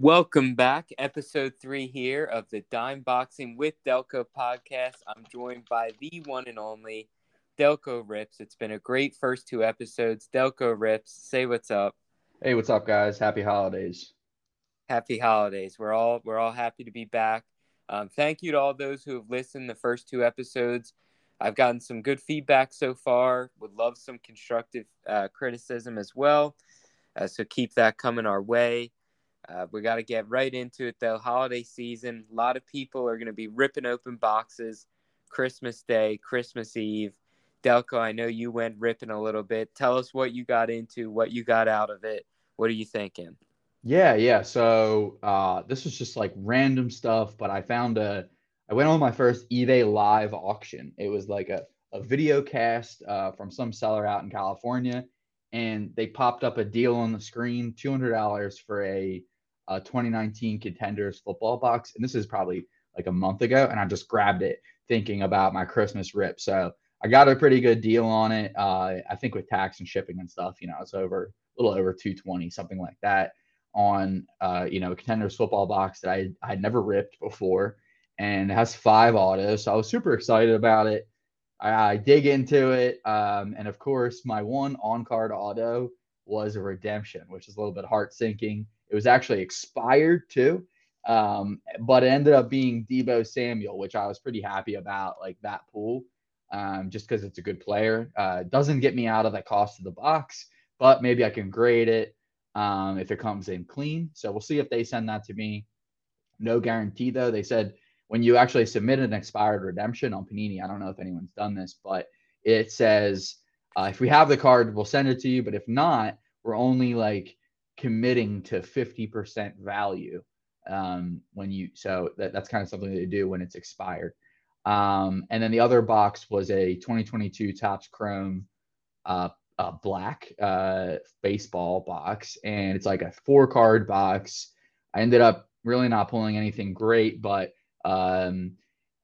Welcome back, episode three here of the Dime Boxing with Delco podcast. I'm joined by the one and only Delco Rips. It's been a great first two episodes. Delco Rips, say what's up. Hey, what's up, guys? Happy holidays. Happy holidays. We're all we're all happy to be back. Um, thank you to all those who have listened the first two episodes. I've gotten some good feedback so far. Would love some constructive uh, criticism as well. Uh, so keep that coming our way. Uh, we got to get right into it though. Holiday season, a lot of people are going to be ripping open boxes. Christmas Day, Christmas Eve. Delco, I know you went ripping a little bit. Tell us what you got into, what you got out of it. What are you thinking? Yeah, yeah. So uh, this was just like random stuff, but I found a. I went on my first eBay live auction. It was like a, a video cast uh, from some seller out in California, and they popped up a deal on the screen: two hundred dollars for a uh, 2019 contenders football box. And this is probably like a month ago. And I just grabbed it thinking about my Christmas rip. So I got a pretty good deal on it. Uh, I think with tax and shipping and stuff, you know, it's over a little over 220, something like that on, uh, you know, a contenders football box that I I had never ripped before. And it has five autos. So I was super excited about it. I, I dig into it. Um, and of course, my one on card auto was a redemption, which is a little bit heart sinking. It was actually expired too, um, but it ended up being Deebo Samuel, which I was pretty happy about, like that pool, um, just because it's a good player. Uh, doesn't get me out of the cost of the box, but maybe I can grade it um, if it comes in clean. So we'll see if they send that to me. No guarantee though. They said when you actually submit an expired redemption on Panini, I don't know if anyone's done this, but it says uh, if we have the card, we'll send it to you. But if not, we're only like committing to 50% value um, when you so that, that's kind of something they do when it's expired um, and then the other box was a 2022 Topps Chrome uh, uh, black uh, baseball box and it's like a four card box i ended up really not pulling anything great but um,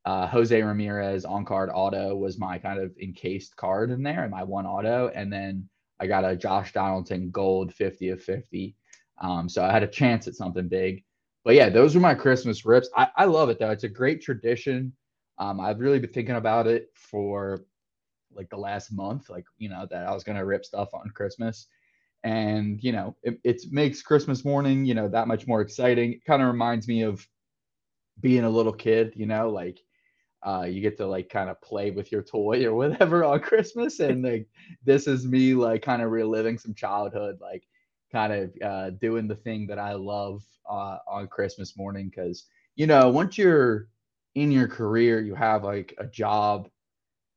uh, Jose Ramirez on card auto was my kind of encased card in there, and my one auto. And then I got a Josh Donaldson gold 50 of 50. Um, so I had a chance at something big. But yeah, those are my Christmas rips. I, I love it though. It's a great tradition. Um, I've really been thinking about it for like the last month, like, you know, that I was going to rip stuff on Christmas. And, you know, it, it makes Christmas morning, you know, that much more exciting. It kind of reminds me of being a little kid, you know, like uh, you get to like kind of play with your toy or whatever on Christmas. And like this is me like kind of reliving some childhood, like kind of uh, doing the thing that I love uh, on Christmas morning. Cause you know, once you're in your career, you have like a job,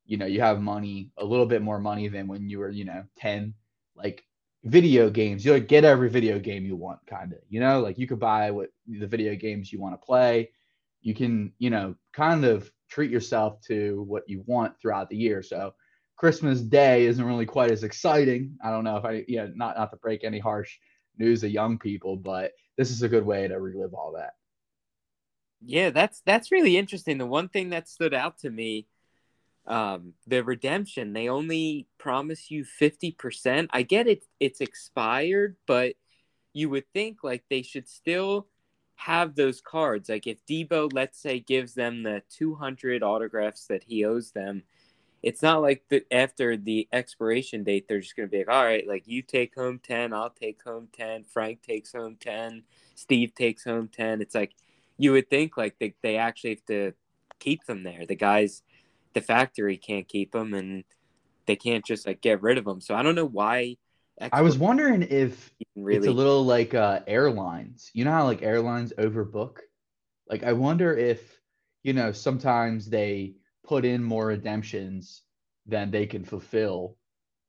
you know, you have money, a little bit more money than when you were, you know, 10, like video games, you like get every video game you want kind of, you know, like you could buy what the video games you want to play. You can, you know, kind of treat yourself to what you want throughout the year. So Christmas Day isn't really quite as exciting. I don't know if I, yeah, not not to break any harsh news to young people, but this is a good way to relive all that. Yeah, that's that's really interesting. The one thing that stood out to me, um, the redemption. They only promise you fifty percent. I get it; it's expired, but you would think like they should still have those cards. Like if Deebo, let's say, gives them the 200 autographs that he owes them, it's not like the, after the expiration date, they're just going to be like, all right, like you take home 10, I'll take home 10, Frank takes home 10, Steve takes home 10. It's like you would think like they, they actually have to keep them there. The guys, the factory can't keep them and they can't just like get rid of them. So I don't know why I was wondering if really... it's a little like uh, airlines. You know how like airlines overbook? Like I wonder if, you know, sometimes they put in more redemptions than they can fulfill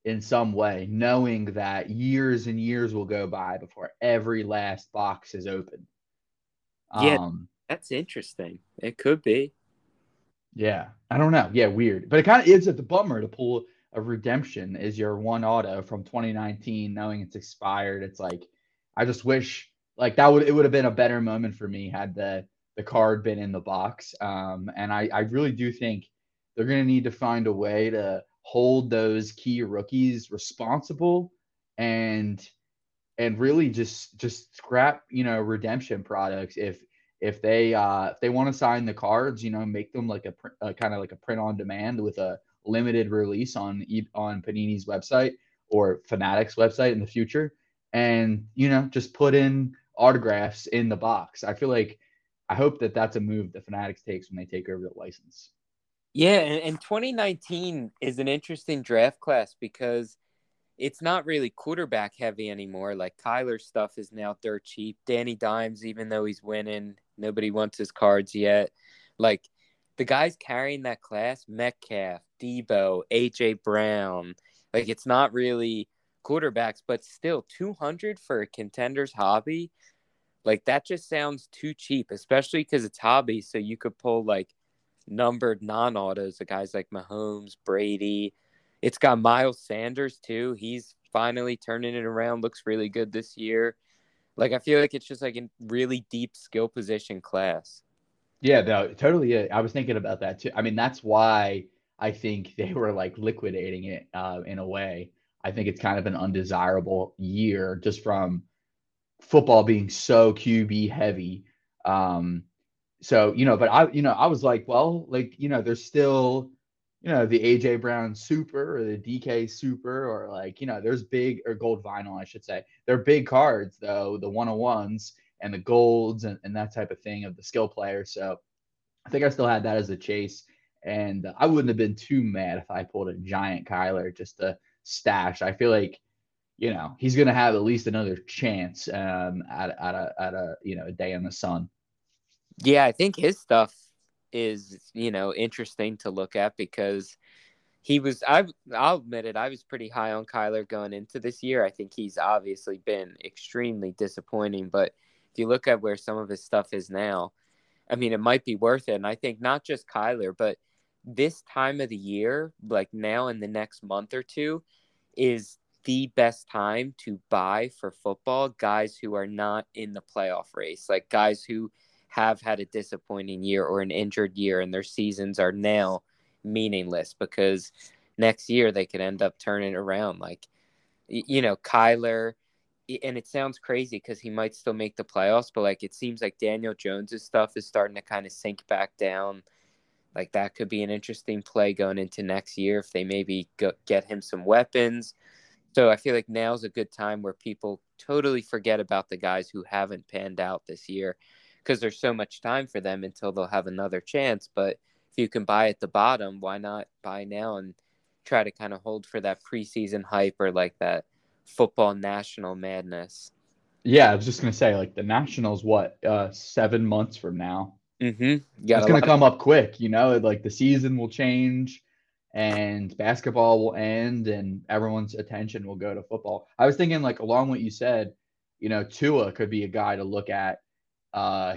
in some way, knowing that years and years will go by before every last box is open. Yeah, um, that's interesting. It could be. Yeah, I don't know. Yeah, weird, but it kind of is at the bummer to pull of redemption is your one auto from 2019, knowing it's expired. It's like I just wish like that would it would have been a better moment for me had the the card been in the box. Um, and I I really do think they're gonna need to find a way to hold those key rookies responsible and and really just just scrap you know redemption products if if they uh if they want to sign the cards you know make them like a, a kind of like a print on demand with a limited release on on Panini's website or Fanatics website in the future and you know just put in autographs in the box I feel like I hope that that's a move that Fanatics takes when they take over the license yeah and, and 2019 is an interesting draft class because it's not really quarterback heavy anymore. Like Kyler stuff is now dirt cheap. Danny Dimes, even though he's winning, nobody wants his cards yet. Like the guys carrying that class, Metcalf, Deebo, AJ Brown, like it's not really quarterbacks, but still 200 for a contender's hobby. Like that just sounds too cheap, especially because it's hobby. So you could pull like numbered non autos, the guys like Mahomes, Brady, it's got Miles Sanders too. He's finally turning it around. Looks really good this year. Like I feel like it's just like a really deep skill position class. Yeah, no, totally. I was thinking about that too. I mean, that's why I think they were like liquidating it uh, in a way. I think it's kind of an undesirable year just from football being so QB heavy. Um, so you know, but I, you know, I was like, well, like you know, there's still you know, the AJ Brown Super or the DK Super or like, you know, there's big or gold vinyl, I should say. They're big cards though, the 101s and the golds and, and that type of thing of the skill players. So I think I still had that as a chase. And I wouldn't have been too mad if I pulled a giant Kyler just to stash. I feel like, you know, he's going to have at least another chance um, at, at, a, at a, you know, a day in the sun. Yeah, I think his stuff is you know interesting to look at because he was I I'll admit it I was pretty high on Kyler going into this year. I think he's obviously been extremely disappointing, but if you look at where some of his stuff is now, I mean it might be worth it. And I think not just Kyler, but this time of the year, like now in the next month or two, is the best time to buy for football guys who are not in the playoff race, like guys who have had a disappointing year or an injured year and their seasons are now meaningless because next year they could end up turning around like you know Kyler and it sounds crazy because he might still make the playoffs but like it seems like Daniel Jones's stuff is starting to kind of sink back down like that could be an interesting play going into next year if they maybe go, get him some weapons so I feel like now's a good time where people totally forget about the guys who haven't panned out this year because there's so much time for them until they'll have another chance. But if you can buy at the bottom, why not buy now and try to kind of hold for that preseason hype or like that football national madness? Yeah, I was just gonna say like the nationals. What uh, seven months from now? Mm-hmm. Yeah. It's gonna come of- up quick. You know, like the season will change and basketball will end and everyone's attention will go to football. I was thinking like along what you said, you know, Tua could be a guy to look at uh,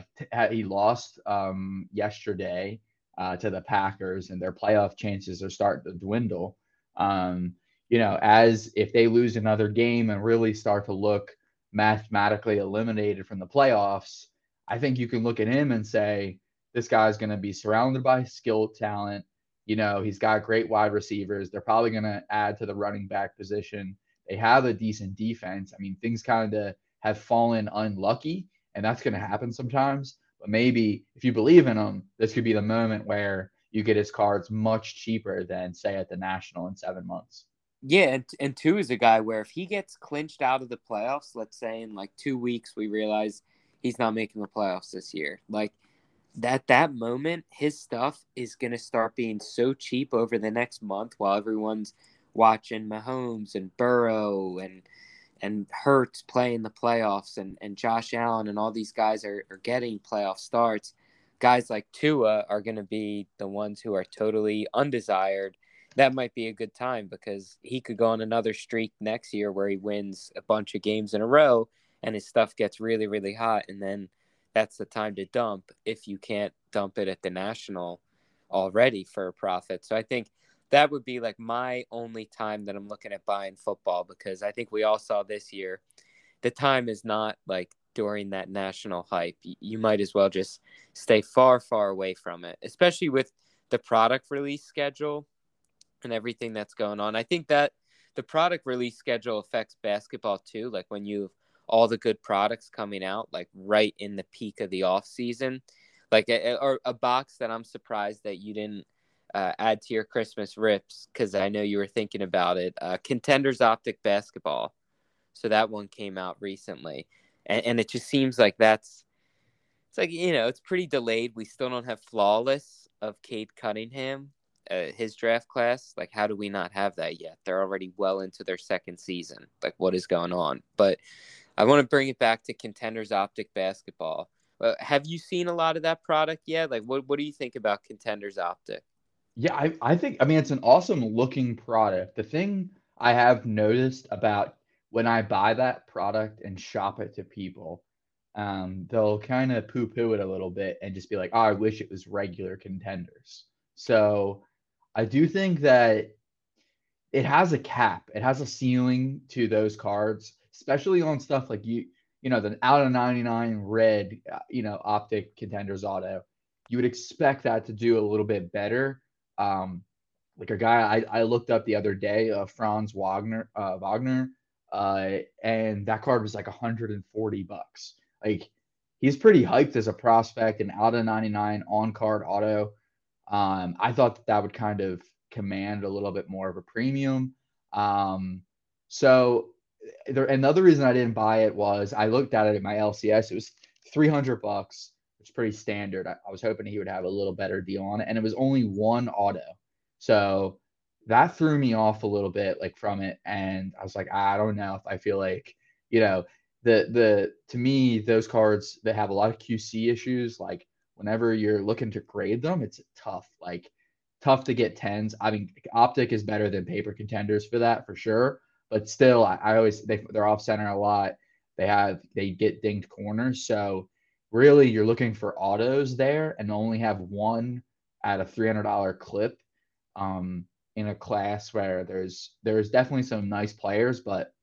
he lost um, yesterday uh, to the Packers, and their playoff chances are starting to dwindle. Um, you know, as if they lose another game and really start to look mathematically eliminated from the playoffs, I think you can look at him and say this guy's going to be surrounded by skilled talent. You know, he's got great wide receivers. They're probably going to add to the running back position. They have a decent defense. I mean, things kind of have fallen unlucky and that's going to happen sometimes. But maybe if you believe in him, this could be the moment where you get his cards much cheaper than say at the national in seven months. Yeah, and, and Tua is a guy where if he gets clinched out of the playoffs, let's say in like two weeks, we realize he's not making the playoffs this year. Like that that moment, his stuff is gonna start being so cheap over the next month while everyone's watching Mahomes and Burrow and and Hurts playing the playoffs and, and Josh Allen and all these guys are, are getting playoff starts, guys like Tua are going to be the ones who are totally undesired. That might be a good time because he could go on another streak next year where he wins a bunch of games in a row and his stuff gets really, really hot. And then that's the time to dump if you can't dump it at the national already for a profit. So I think that would be like my only time that I'm looking at buying football because I think we all saw this year the time is not like during that national hype. You might as well just stay far, far away from it, especially with the product release schedule and everything that's going on. I think that the product release schedule affects basketball too. Like when you have all the good products coming out like right in the peak of the off season like a, or a box that i'm surprised that you didn't uh, add to your christmas rips because i know you were thinking about it uh, contenders optic basketball so that one came out recently and, and it just seems like that's it's like you know it's pretty delayed we still don't have flawless of cade cunningham uh, his draft class. Like, how do we not have that yet? They're already well into their second season. Like, what is going on? But I want to bring it back to Contenders Optic basketball. Uh, have you seen a lot of that product yet? Like, what what do you think about Contenders Optic? Yeah, I, I think I mean it's an awesome looking product. The thing I have noticed about when I buy that product and shop it to people, um, they'll kind of poo poo it a little bit and just be like, oh, I wish it was regular contenders. So I do think that it has a cap. It has a ceiling to those cards, especially on stuff like you, you know, the out of 99 red, uh, you know, optic contenders auto. You would expect that to do a little bit better. Um, like a guy I, I looked up the other day, uh, Franz Wagner, uh, Wagner, uh, and that card was like 140 bucks. Like he's pretty hyped as a prospect and out of 99 on card auto. Um, I thought that, that would kind of command a little bit more of a premium. Um, so there, another reason I didn't buy it was I looked at it at my LCS. It was 300 bucks, which is pretty standard. I, I was hoping he would have a little better deal on it, and it was only one auto. So that threw me off a little bit, like from it, and I was like, I don't know if I feel like, you know, the the to me those cards that have a lot of QC issues, like whenever you're looking to grade them, it's tough. Like tough to get tens. I mean, optic is better than paper contenders for that for sure. But still, I, I always they they're off center a lot. They have they get dinged corners. So really, you're looking for autos there, and only have one at a three hundred dollar clip. Um, in a class where there's there's definitely some nice players, but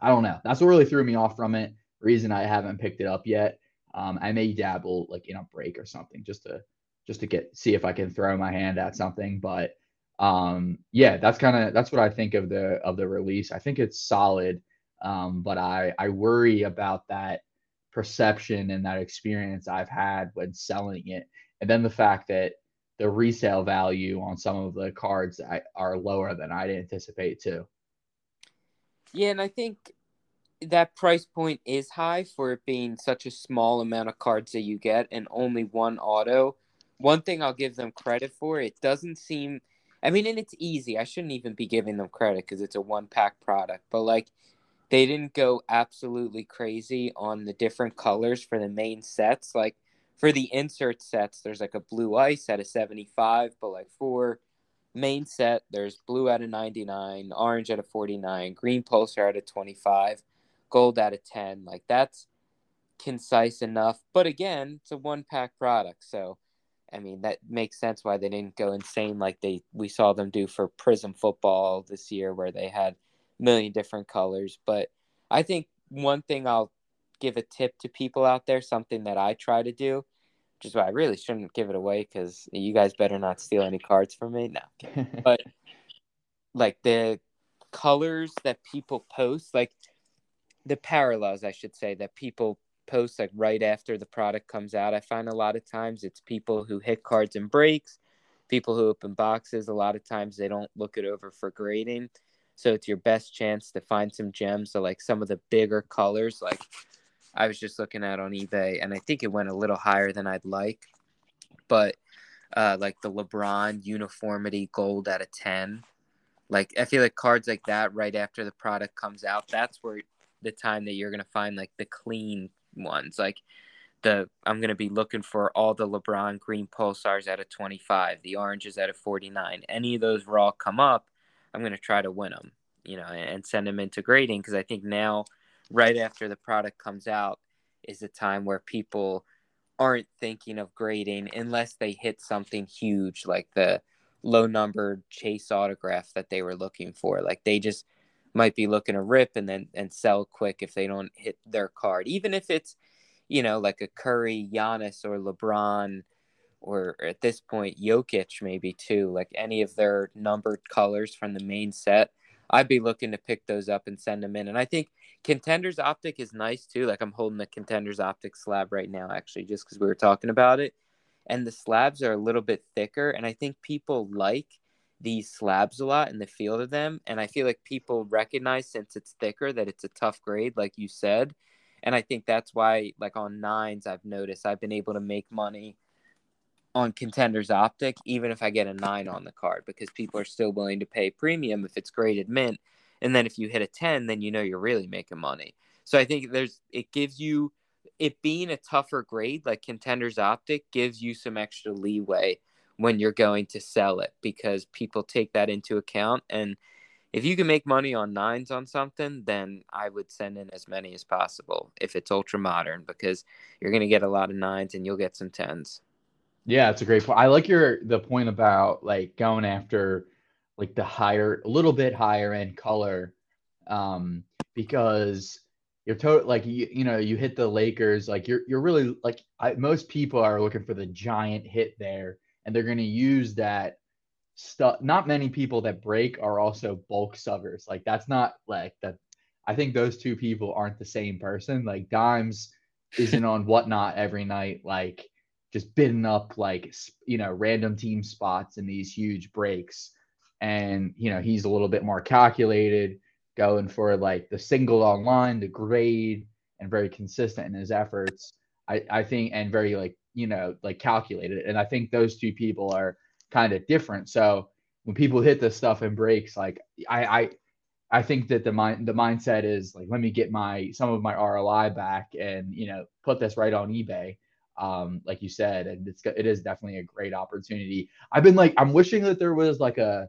I don't know. That's what really threw me off from it. Reason I haven't picked it up yet. Um, I may dabble like in a break or something just to just to get see if I can throw my hand at something. But um, yeah, that's kind of that's what I think of the of the release. I think it's solid, um, but I I worry about that perception and that experience I've had when selling it, and then the fact that the resale value on some of the cards are lower than I'd anticipate too. Yeah, and I think that price point is high for it being such a small amount of cards that you get and only one auto. One thing I'll give them credit for, it doesn't seem I mean, and it's easy. I shouldn't even be giving them credit because it's a one pack product, but like they didn't go absolutely crazy on the different colors for the main sets. Like for the insert sets, there's like a blue ice at a 75, but like for main set, there's blue at a 99, orange at a 49, green pulsar at a 25 gold out of 10. Like that's concise enough. But again, it's a one pack product. So, I mean, that makes sense why they didn't go insane like they we saw them do for Prizm football this year, where they had a million different colors. But I think one thing I'll give a tip to people out there, something that I try to do, which is why I really shouldn't give it away because you guys better not steal any cards from me. No, but like the colors that people post, like the parallels, I should say, that people post like right after the product comes out. I find a lot of times it's people who hit cards and breaks, people who open boxes. A lot of times they don't look it over for grading. So it's your best chance to find some gems. So like some of the bigger colors, like I was just looking at on eBay, and I think it went a little higher than I'd like. But uh, like the LeBron uniformity gold at a ten. Like I feel like cards like that right after the product comes out, that's where the time that you're gonna find like the clean ones. Like the I'm gonna be looking for all the LeBron green pulsars at a 25, the oranges at a 49. Any of those raw come up, I'm gonna try to win them, you know, and send them into grading because I think now, right after the product comes out, is the time where people aren't thinking of grading unless they hit something huge like the low numbered chase autograph that they were looking for. Like they just might be looking to rip and then and sell quick if they don't hit their card. Even if it's, you know, like a Curry, Giannis, or LeBron, or at this point Jokic maybe too, like any of their numbered colors from the main set. I'd be looking to pick those up and send them in. And I think Contenders Optic is nice too. Like I'm holding the Contenders Optic slab right now, actually, just because we were talking about it. And the slabs are a little bit thicker, and I think people like these slabs a lot and the feel of them. And I feel like people recognize since it's thicker that it's a tough grade, like you said. And I think that's why, like on nines, I've noticed I've been able to make money on Contenders Optic, even if I get a nine on the card, because people are still willing to pay premium if it's graded mint. And then if you hit a 10, then you know you're really making money. So I think there's, it gives you, it being a tougher grade like Contenders Optic gives you some extra leeway when you're going to sell it because people take that into account. And if you can make money on nines on something, then I would send in as many as possible if it's ultra modern because you're going to get a lot of nines and you'll get some tens. Yeah, it's a great point. I like your the point about like going after like the higher, a little bit higher end color, um, because you're total like you you know you hit the Lakers like you're you're really like I, most people are looking for the giant hit there, and they're going to use that stuff. Not many people that break are also bulk subbers. Like that's not like that. I think those two people aren't the same person. Like Dimes isn't on whatnot every night. Like just bidding up like you know random team spots in these huge breaks and you know he's a little bit more calculated going for like the single online the grade and very consistent in his efforts i i think and very like you know like calculated and i think those two people are kind of different so when people hit this stuff and breaks like i i I think that the mind the mindset is like let me get my some of my ROI back and you know put this right on eBay um, like you said, and it's it is definitely a great opportunity. I've been like I'm wishing that there was like a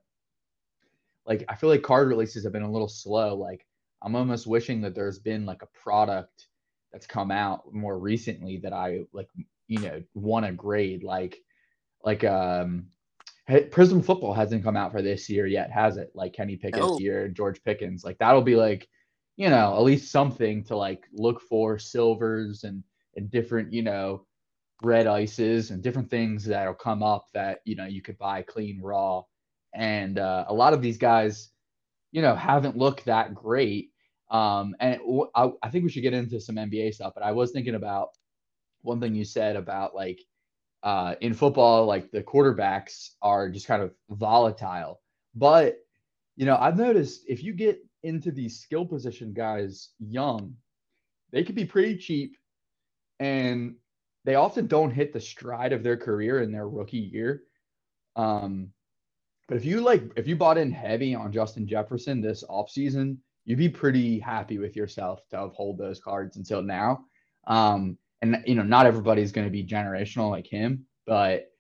like I feel like card releases have been a little slow. Like I'm almost wishing that there's been like a product that's come out more recently that I like you know want a grade like like um Prizm football hasn't come out for this year yet, has it? Like Kenny Pickett's no. year, George Pickens. Like that'll be like, you know, at least something to like look for silvers and and different, you know, red ices and different things that'll come up that you know you could buy clean raw and uh, a lot of these guys you know haven't looked that great um, and I, I think we should get into some nba stuff but i was thinking about one thing you said about like uh, in football like the quarterbacks are just kind of volatile but you know i've noticed if you get into these skill position guys young they could be pretty cheap and they often don't hit the stride of their career in their rookie year. Um, but if you like, if you bought in heavy on Justin Jefferson this offseason, you'd be pretty happy with yourself to hold those cards until now. Um, and you know, not everybody's going to be generational like him, but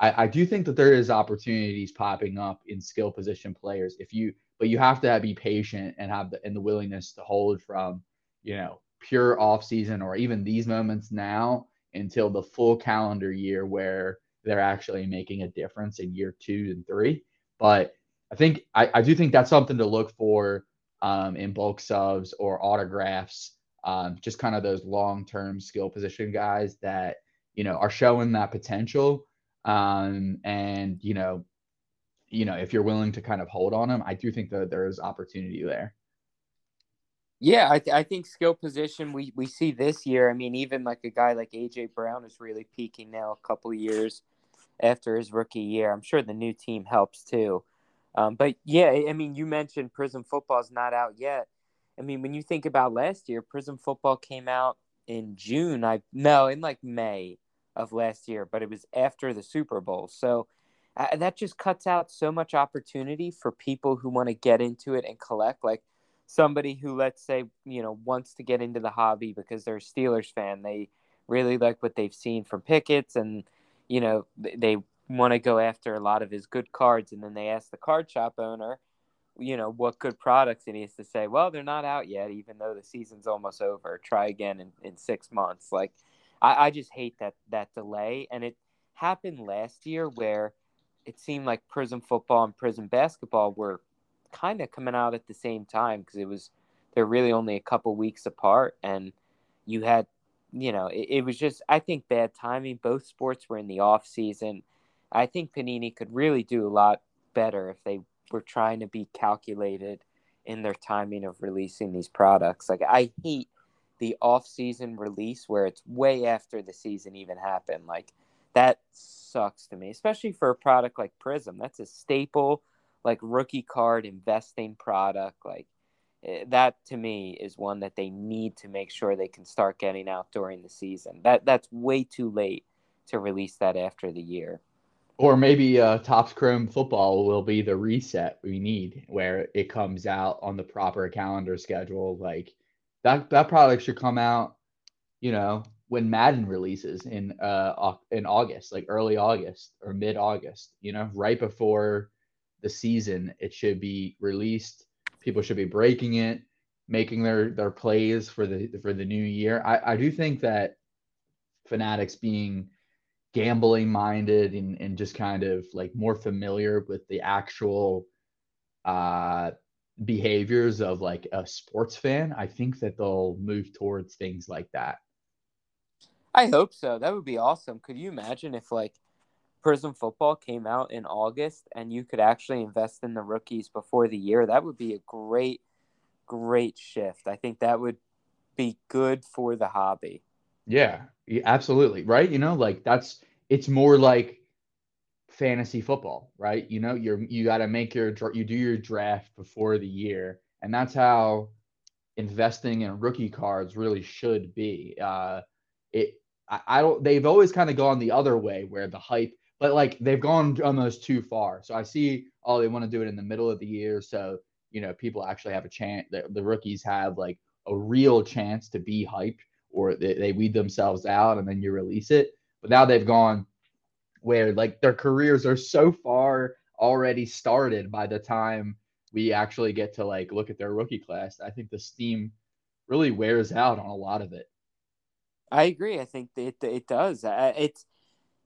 I, I do think that there is opportunities popping up in skill position players. If you, but you have to be patient and have the and the willingness to hold from, you know, pure off season or even these moments now until the full calendar year where they're actually making a difference in year two and three. But I think I, I do think that's something to look for um, in bulk subs or autographs. Um, just kind of those long-term skill position guys that you know are showing that potential. Um, and you know, you know, if you're willing to kind of hold on them, I do think that there is opportunity there. Yeah, I, th- I think skill position we, we see this year. I mean, even like a guy like AJ Brown is really peaking now. A couple years after his rookie year, I'm sure the new team helps too. Um, but yeah, I mean, you mentioned Prizm Football is not out yet. I mean, when you think about last year, Prizm Football came out in June. I no, in like May of last year, but it was after the Super Bowl. So uh, that just cuts out so much opportunity for people who want to get into it and collect. Like somebody who let's say you know wants to get into the hobby because they're a Steelers fan. They really like what they've seen from Pickett's, and you know they want to go after a lot of his good cards. And then they ask the card shop owner, you know, what good products, and he has to say, well, they're not out yet, even though the season's almost over. Try again in, in six months. Like I, I just hate that that delay, and it happened last year where it seemed like Prizm football and Prizm basketball were kind of coming out at the same time because it was they're really only a couple weeks apart, and you had you know it, it was just I think bad timing. Both sports were in the off season. I think Panini could really do a lot better if they were trying to be calculated in their timing of releasing these products. Like I hate the off-season release where it's way after the season even happened. Like that sucks to me, especially for a product like Prizm. That's a staple, like rookie card investing product. Like eh, that to me is one that they need to make sure they can start getting out during the season. That that's way too late to release that after the year. Or maybe uh, Topps Chrome football will be the reset we need, where it comes out on the proper calendar schedule. Like that that product should come out, you know, when Madden releases in uh in August, like early August or mid August, you know, right before the season, it should be released. People should be breaking it, making their their plays for the for the new year. I I do think that Fanatics being gambling minded and, and just kind of like more familiar with the actual uh behaviors of like a sports fan, I think that they'll move towards things like that. I hope so. That would be awesome. Could you imagine if like Prizm Football came out in August and you could actually invest in the rookies before the year? That would be a great, great shift. I think that would be good for the hobby. Yeah, absolutely. Right. You know, like that's it's more like fantasy football, right? You know, you're you got to make your you do your draft before the year, and that's how investing in rookie cards really should be. Uh, it I, I don't. They've always kind of gone the other way where the hype, but like they've gone almost too far. So I see, oh, they want to do it in the middle of the year, so you know people actually have a chance. The, the rookies have like a real chance to be hyped, or they, they weed themselves out, and then you release it. But now they've gone where like their careers are so far already started by the time we actually get to like look at their rookie class. I think the steam really wears out on a lot of it. I agree. I think it it does. It's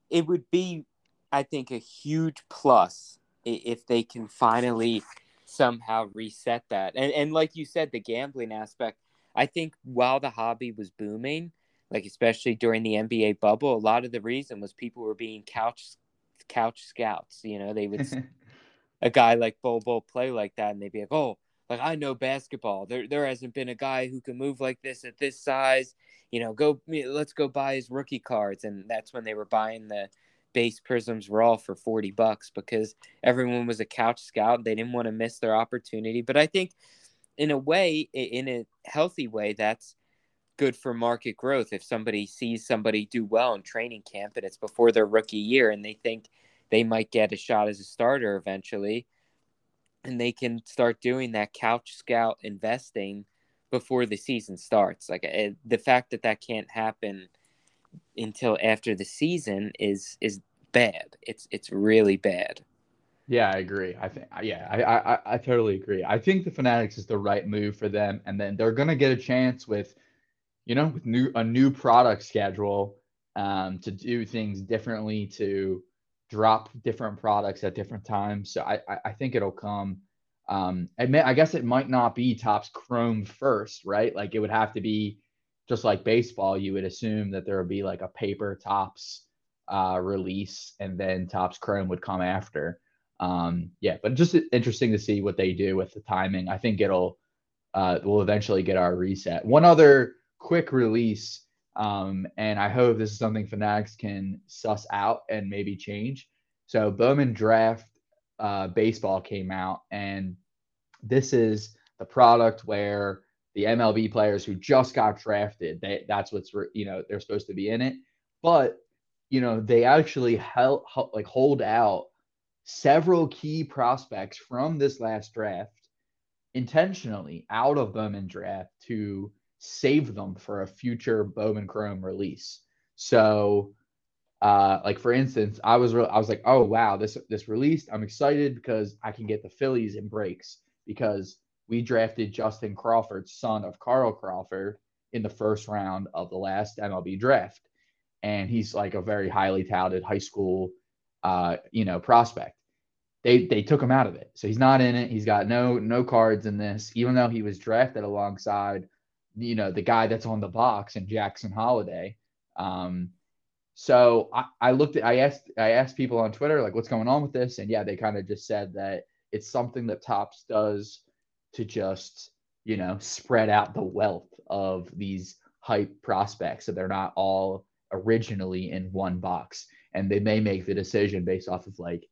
it would be, I think, a huge plus if they can finally somehow reset that. And and like you said, the gambling aspect. I think while the hobby was booming, like especially during the NBA bubble, a lot of the reason was people were being couch couch scouts. You know, they would a guy like Bol Bol play like that, and they'd be like, "Oh, like I know basketball. There there hasn't been a guy who can move like this at this size. You know, go let's go buy his rookie cards." And that's when they were buying the base Prizms raw for 40 bucks because everyone was a couch scout. They didn't want to miss their opportunity. But I think in a way, in a healthy way, that's good for market growth. If somebody sees somebody do well in training camp and it's before their rookie year and they think they might get a shot as a starter eventually, and they can start doing that couch scout investing before the season starts. Like uh, the fact that that can't happen until after the season is is bad. It's it's really bad. Yeah, I agree. I think yeah, I, I I totally agree. I think the Fanatics is the right move for them, and then they're gonna get a chance with, you know, with new a new product schedule, um, to do things differently to drop different products at different times. So I I, I think it'll come. Um, I, I guess it might not be Topps Chrome first, right? Like it would have to be just like baseball. You would assume that there would be like a paper Topps uh, release, and then Topps Chrome would come after. Um, yeah, but just interesting to see what they do with the timing. I think it'll uh, we'll eventually get our reset. One other quick release um, and I hope this is something Fanatics can suss out and maybe change. So Bowman Draft uh, Baseball came out, and this is the product where the MLB players who just got drafted, they, that's what's you know they're supposed to be in it. But you know they actually held like hold out several key prospects from this last draft intentionally out of Bowman Draft to save them for a future Bowman Chrome release. So, uh, like for instance, I was re- I was like, oh wow, this this released. I'm excited because I can get the Phillies in breaks because we drafted Justin Crawford, son of Carl Crawford, in the first round of the last MLB draft, and he's like a very highly touted high school, uh, you know, prospect. They they took him out of it, so he's not in it. He's got no no cards in this, even though he was drafted alongside you know the guy that's on the box and Jackson Holliday. Um, so I, I looked at I asked I asked people on Twitter like what's going on with this, and yeah, they kind of just said that it's something that Topps does to just, you know, spread out the wealth of these hype prospects so they're not all originally in one box. And they may make the decision based off of like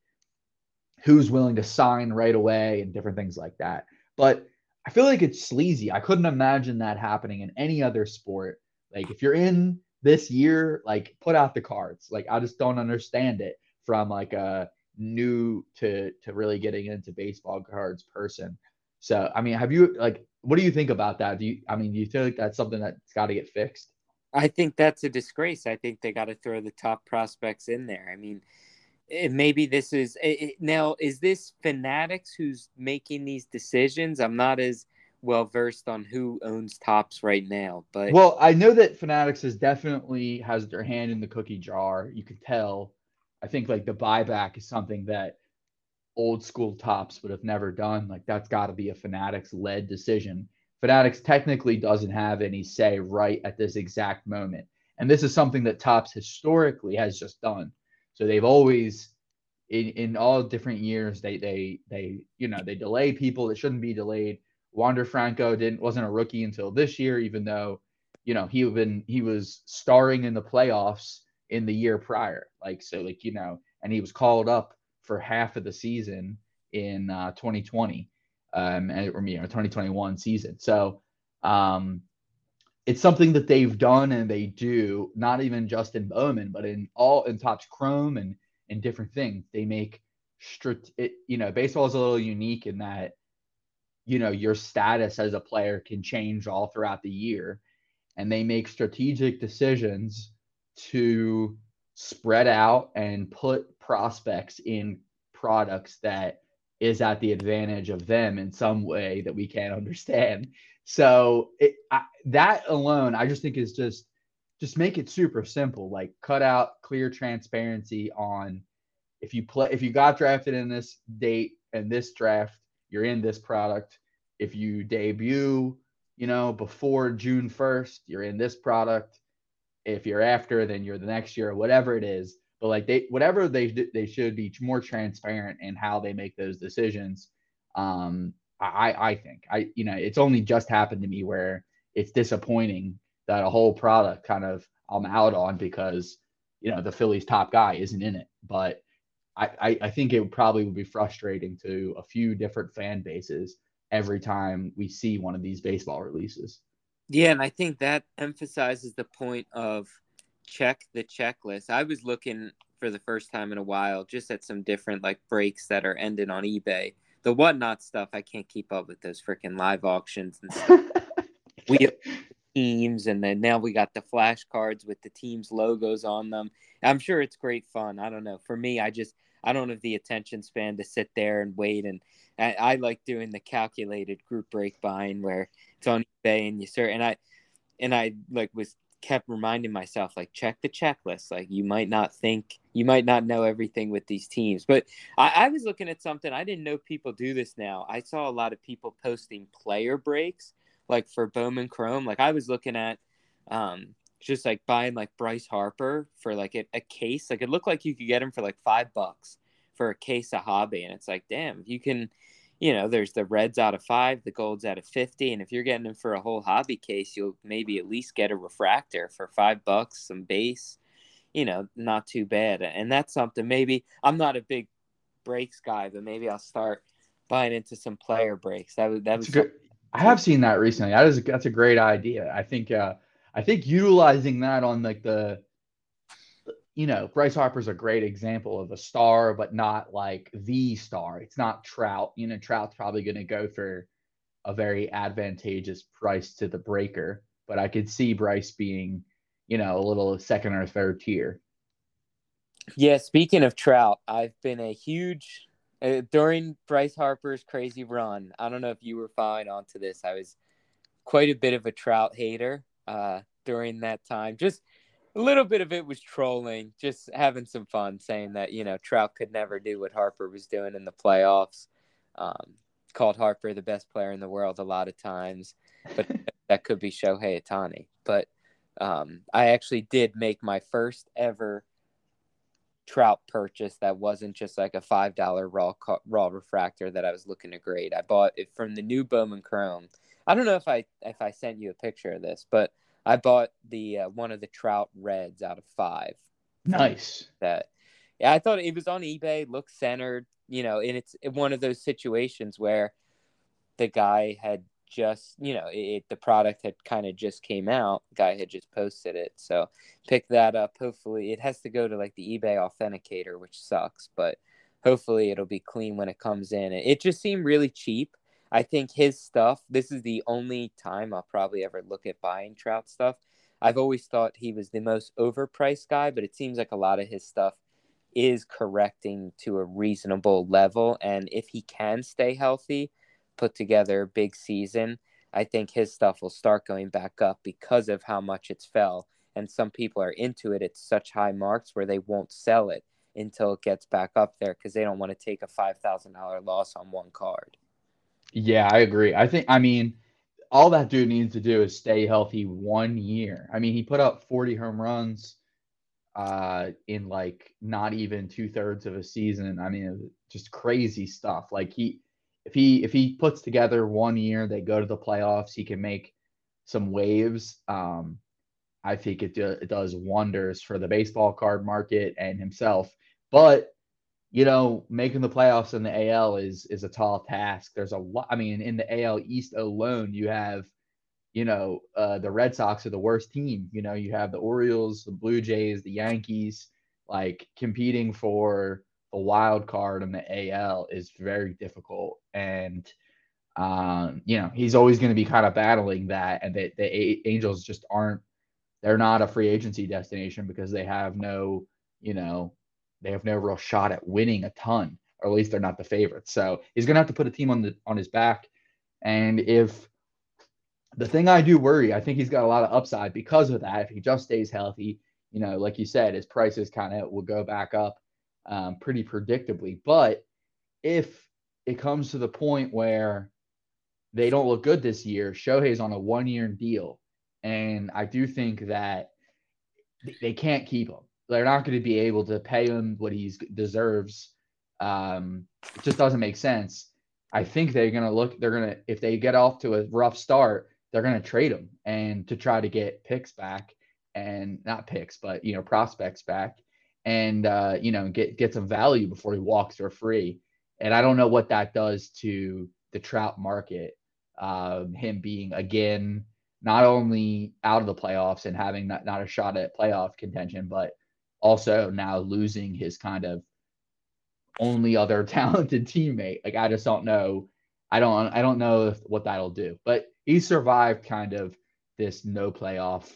who's willing to sign right away and different things like that. But I feel like it's sleazy. I couldn't imagine that happening in any other sport. Like if you're in this year, like put out the cards. Like I just don't understand it from like a new to to really getting into baseball cards person. So I mean, have you like what do you think about that? Do you I mean, do you feel like that's something that's got to get fixed? I think that's a disgrace. I think they got to throw the top prospects in there. I mean, maybe this is it, eh, eh, now is this Fanatics who's making these decisions? I'm not as well versed on who owns Topps right now, but well, I know that Fanatics is definitely has their hand in the cookie jar. You can tell. I think like the buyback is something that old school Topps would have never done. Like that's got to be a Fanatics led decision. Fanatics technically doesn't have any say right at this exact moment. And this is something that Topps historically has just done. So they've always in, in all different years they they they you know they delay people that shouldn't be delayed. Wander Franco didn't wasn't a rookie until this year, even though you know he been he was starring in the playoffs in the year prior. Like so, like you know, and he was called up for half of the season in uh, 2020 um, and, or you know 2021 season. So um, it's something that they've done and they do not even just in Bowman, but in all in Topps Chrome and in different things. They make strict. You know, baseball is a little unique in that you know your status as a player can change all throughout the year, and they make strategic decisions to spread out and put prospects in products that is at the advantage of them in some way that we can't understand. So it, I, that alone, I just think is just just make it super simple. Like cut out clear transparency on if you play if you got drafted in this date and this draft, you're in this product. If you debut, you know, before June 1st, you're in this product. If you're after, then you're the next year, or whatever it is but like they whatever they they should be more transparent in how they make those decisions. Um, I I think I you know it's only just happened to me where it's disappointing that a whole product kind of I'm out on because you know the Phillies top guy isn't in it, but I, I, I think it probably would be frustrating to a few different fan bases every time we see one of these baseball releases. Yeah, and I think that emphasizes the point of check the checklist. I was looking for the first time in a while just at some different like breaks that are ending on eBay. The whatnot stuff, I can't keep up with those freaking live auctions and stuff. we have teams, and then now we got the flashcards with the teams' logos on them. I'm sure it's great fun. I don't know. For me, I just I don't have the attention span to sit there and wait. And I, I like doing the calculated group break buying where it's on eBay and you start and I and I like was kept reminding myself like check the checklist. Like you might not think you might not know everything with these teams. But I, I, was looking at something i didn't know people do this now. I saw a lot of people posting player breaks like for bowman chrome. Like i was looking at um just like buying like bryce harper for like a, a case. Like it looked like you could get him for like five bucks for a case of hobby. And it's like damn you can you know, there's the reds out of five, the golds out of 50. And if you're getting them for a whole hobby case, you'll maybe at least get a refractor for five bucks, some base, you know, not too bad. And that's something maybe I'm not a big breaks guy, but maybe I'll start buying into some player breaks. That was, that was good. I have seen that recently. That is, that's a great idea. I think, uh, I think utilizing that on like the, you know, Bryce Harper's a great example of a star, but not like the star. It's not Trout. You know, Trout's probably going to go for a very advantageous price to the breaker, but I could see Bryce being, you know, a little second or third tier. Yeah, speaking of Trout, I've been a huge uh, during Bryce Harper's crazy run. I don't know if you were following onto this. I was quite a bit of a Trout hater uh, during that time. Just a little bit of it was trolling, just having some fun, saying that you know Trout could never do what Harper was doing in the playoffs. Um, called Harper the best player in the world a lot of times, but that could be Shohei Ohtani. But um, I actually did make my first ever trout purchase that wasn't just like a five dollar raw raw refractor that I was looking to grade. I bought it from the new Bowman Chrome. I don't know if I if I sent you a picture of this, but I bought the uh, one of the trout reds out of five. Nice. That yeah, I thought it was on eBay, looked centered, you know, and it's one of those situations where the guy had just you know it, the product had kind of just came out guy had just posted it so pick that up hopefully it has to go to like the ebay authenticator which sucks but hopefully it'll be clean when it comes in it just seemed really cheap i think his stuff this is the only time i'll probably ever look at buying Trout stuff i've always thought he was the most overpriced guy but it seems like a lot of his stuff is correcting to a reasonable level and if he can stay healthy put together a big season, I think his stuff will start going back up because of how much it's fell. And some people are into it at such high marks where they won't sell it until it gets back up there because they don't want to take a $5,000 loss on one card. Yeah, I agree. I think, I mean, all that dude needs to do is stay healthy one year. I mean, he put up 40 home runs uh, in like not even two thirds of a season. I mean, just crazy stuff. Like he, if he if he puts together one year, they go to the playoffs, he can make some waves. Um, I think it, do, it does wonders for the baseball card market and himself. But you know, making the playoffs in the AL is is a tall task. There's a lot. I mean, in the AL East alone, you have, you know, uh, the Red Sox are the worst team. You know, you have the Orioles, the Blue Jays, the Yankees, like competing for a wild card in the AL is very difficult. And, um, you know, he's always going to be kind of battling that. And the, the Angels just aren't, they're not a free agency destination because they have no, you know, they have no real shot at winning a ton, or at least they're not the favorites. So he's going to have to put a team on the, on his back. And if, the thing I do worry, I think he's got a lot of upside because of that. If he just stays healthy, you know, like you said, his prices kind of will go back up um, pretty predictably. But if it comes to the point where they don't look good this year, Shohei's on a one year deal. And I do think that they can't keep him. They're not going to be able to pay him what he deserves. Um, it just doesn't make sense. I think they're going to look, they're going to, if they get off to a rough start, they're going to trade him and to try to get picks back and not picks, but, you know, prospects back and uh, you know get get some value before he walks for free. And I don't know what that does to the Trout market. Um, him being again not only out of the playoffs and having not, not a shot at playoff contention, but also now losing his kind of only other talented teammate. Like I just don't know. I don't I don't know if, what that'll do. But he survived kind of this no playoff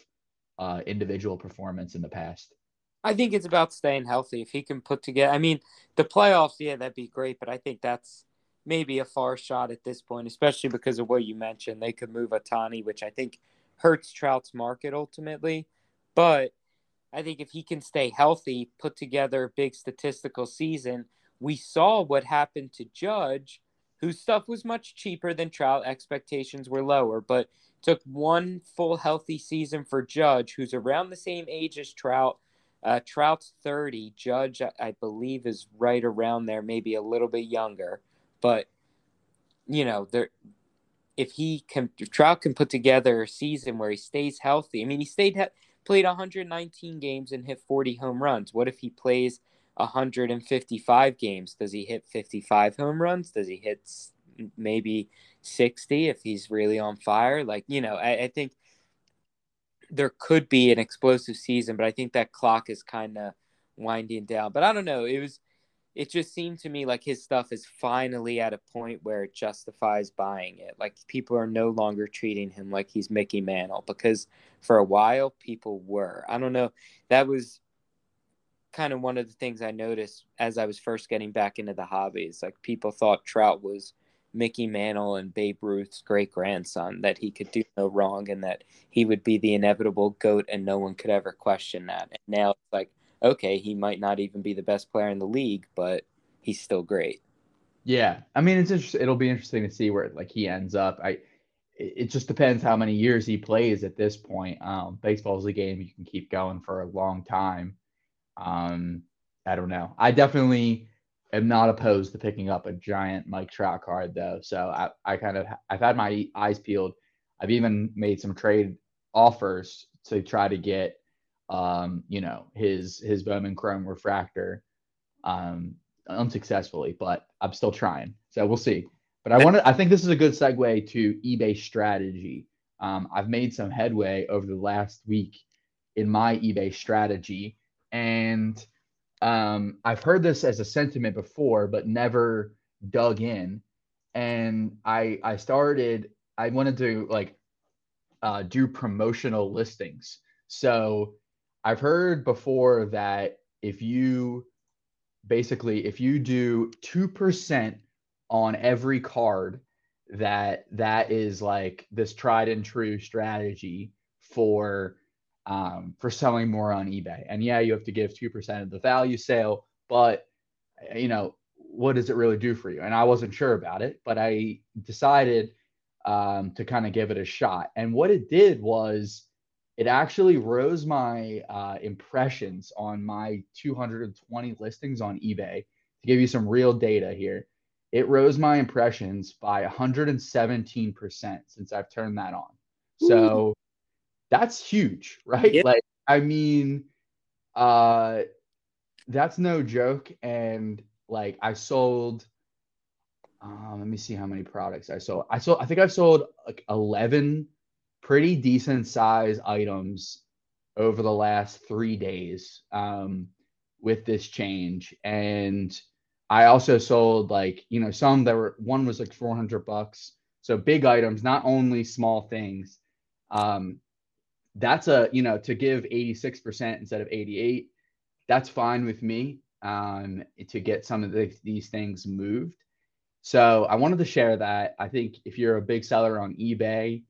uh, individual performance in the past. I think it's about staying healthy. If he can put together, I mean, the playoffs, yeah, that'd be great. But I think that's maybe a far shot at this point, especially because of what you mentioned. They could move Ohtani, which I think hurts Trout's market ultimately. But I think if he can stay healthy, put together a big statistical season, we saw what happened to Judge, whose stuff was much cheaper than Trout. Expectations were lower, but took one full healthy season for Judge, who's around the same age as Trout uh, Trout's 30. Judge, I believe, is right around there, maybe a little bit younger. But, you know, there, if he can, if Trout can put together a season where he stays healthy. I mean, he stayed, played 119 games and hit 40 home runs. What if he plays 155 games? Does he hit 55 home runs? Does he hit maybe 60 if he's really on fire? Like, you know, I, I think – there could be an explosive season, but I think that clock is kind of winding down. But I don't know. It was it just seemed to me like his stuff is finally at a point where it justifies buying it. Like people are no longer treating him like he's Mickey Mantle because for a while people were. I don't know. That was kind of one of the things I noticed as I was first getting back into the hobbies. Like people thought Trout was Mickey Mantle and Babe Ruth's great grandson, that he could do no wrong and that he would be the inevitable GOAT and no one could ever question that. And now it's like, okay, he might not even be the best player in the league, but he's still great. Yeah. I mean, it's interesting. It'll be interesting to see where like he ends up. I, it just depends how many years he plays at this point. Um, baseball's a game you can keep going for a long time. Um, I don't know. I definitely am not opposed to picking up a giant Mike Trout card though. So I, I kind of I've had my eyes peeled. I've even made some trade offers to try to get um, you know, his his Bowman Chrome refractor um unsuccessfully, but I'm still trying. So we'll see. But I want to I think this is a good segue to eBay strategy. Um, I've made some headway over the last week in my eBay strategy and um, I've heard this as a sentiment before, but never dug in. And I I started. I wanted to like uh, do promotional listings. So I've heard before that if you basically if you do two percent on every card, that that is like this tried and true strategy for um, for selling more on eBay. And yeah, you have to give 2% of the value sale, but you know, what does it really do for you? And I wasn't sure about it, but I decided um, to kind of give it a shot. And what it did was it actually rose my uh, impressions on my 220 listings on eBay. To give you some real data here, it rose my impressions by 117% since I've turned that on. So that's huge, right? Yeah. Like, I mean, uh, that's no joke. And like, I sold. Uh, let me see how many products I sold. I sold. I think I've sold like eleven pretty decent size items over the last three days um, with this change, and I also sold like you know some that were one was like four hundred bucks. So big items, not only small things. Um, that's a you know to give 86% instead of 88 that's fine with me um, to get some of the, these things moved so i wanted to share that i think if you're a big seller on ebay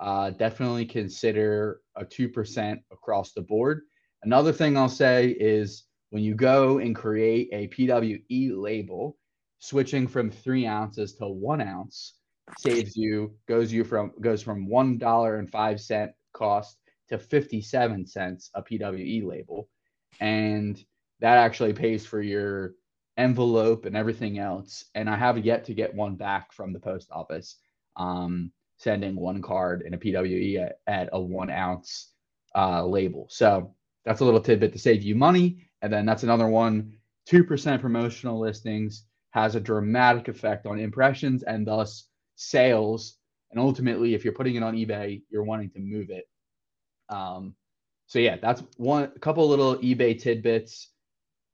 uh, definitely consider a 2% across the board another thing i'll say is when you go and create a pwe label switching from three ounces to one ounce saves you goes you from goes from one dollar and five cent cost to 57 cents a PWE label. And that actually pays for your envelope and everything else. And I have yet to get one back from the post office, um, sending one card in a PWE at, at a one ounce uh, label. So that's a little tidbit to save you money. And then that's another one 2% promotional listings has a dramatic effect on impressions and thus sales. And ultimately, if you're putting it on eBay, you're wanting to move it um, so yeah, that's one a couple little eBay tidbits.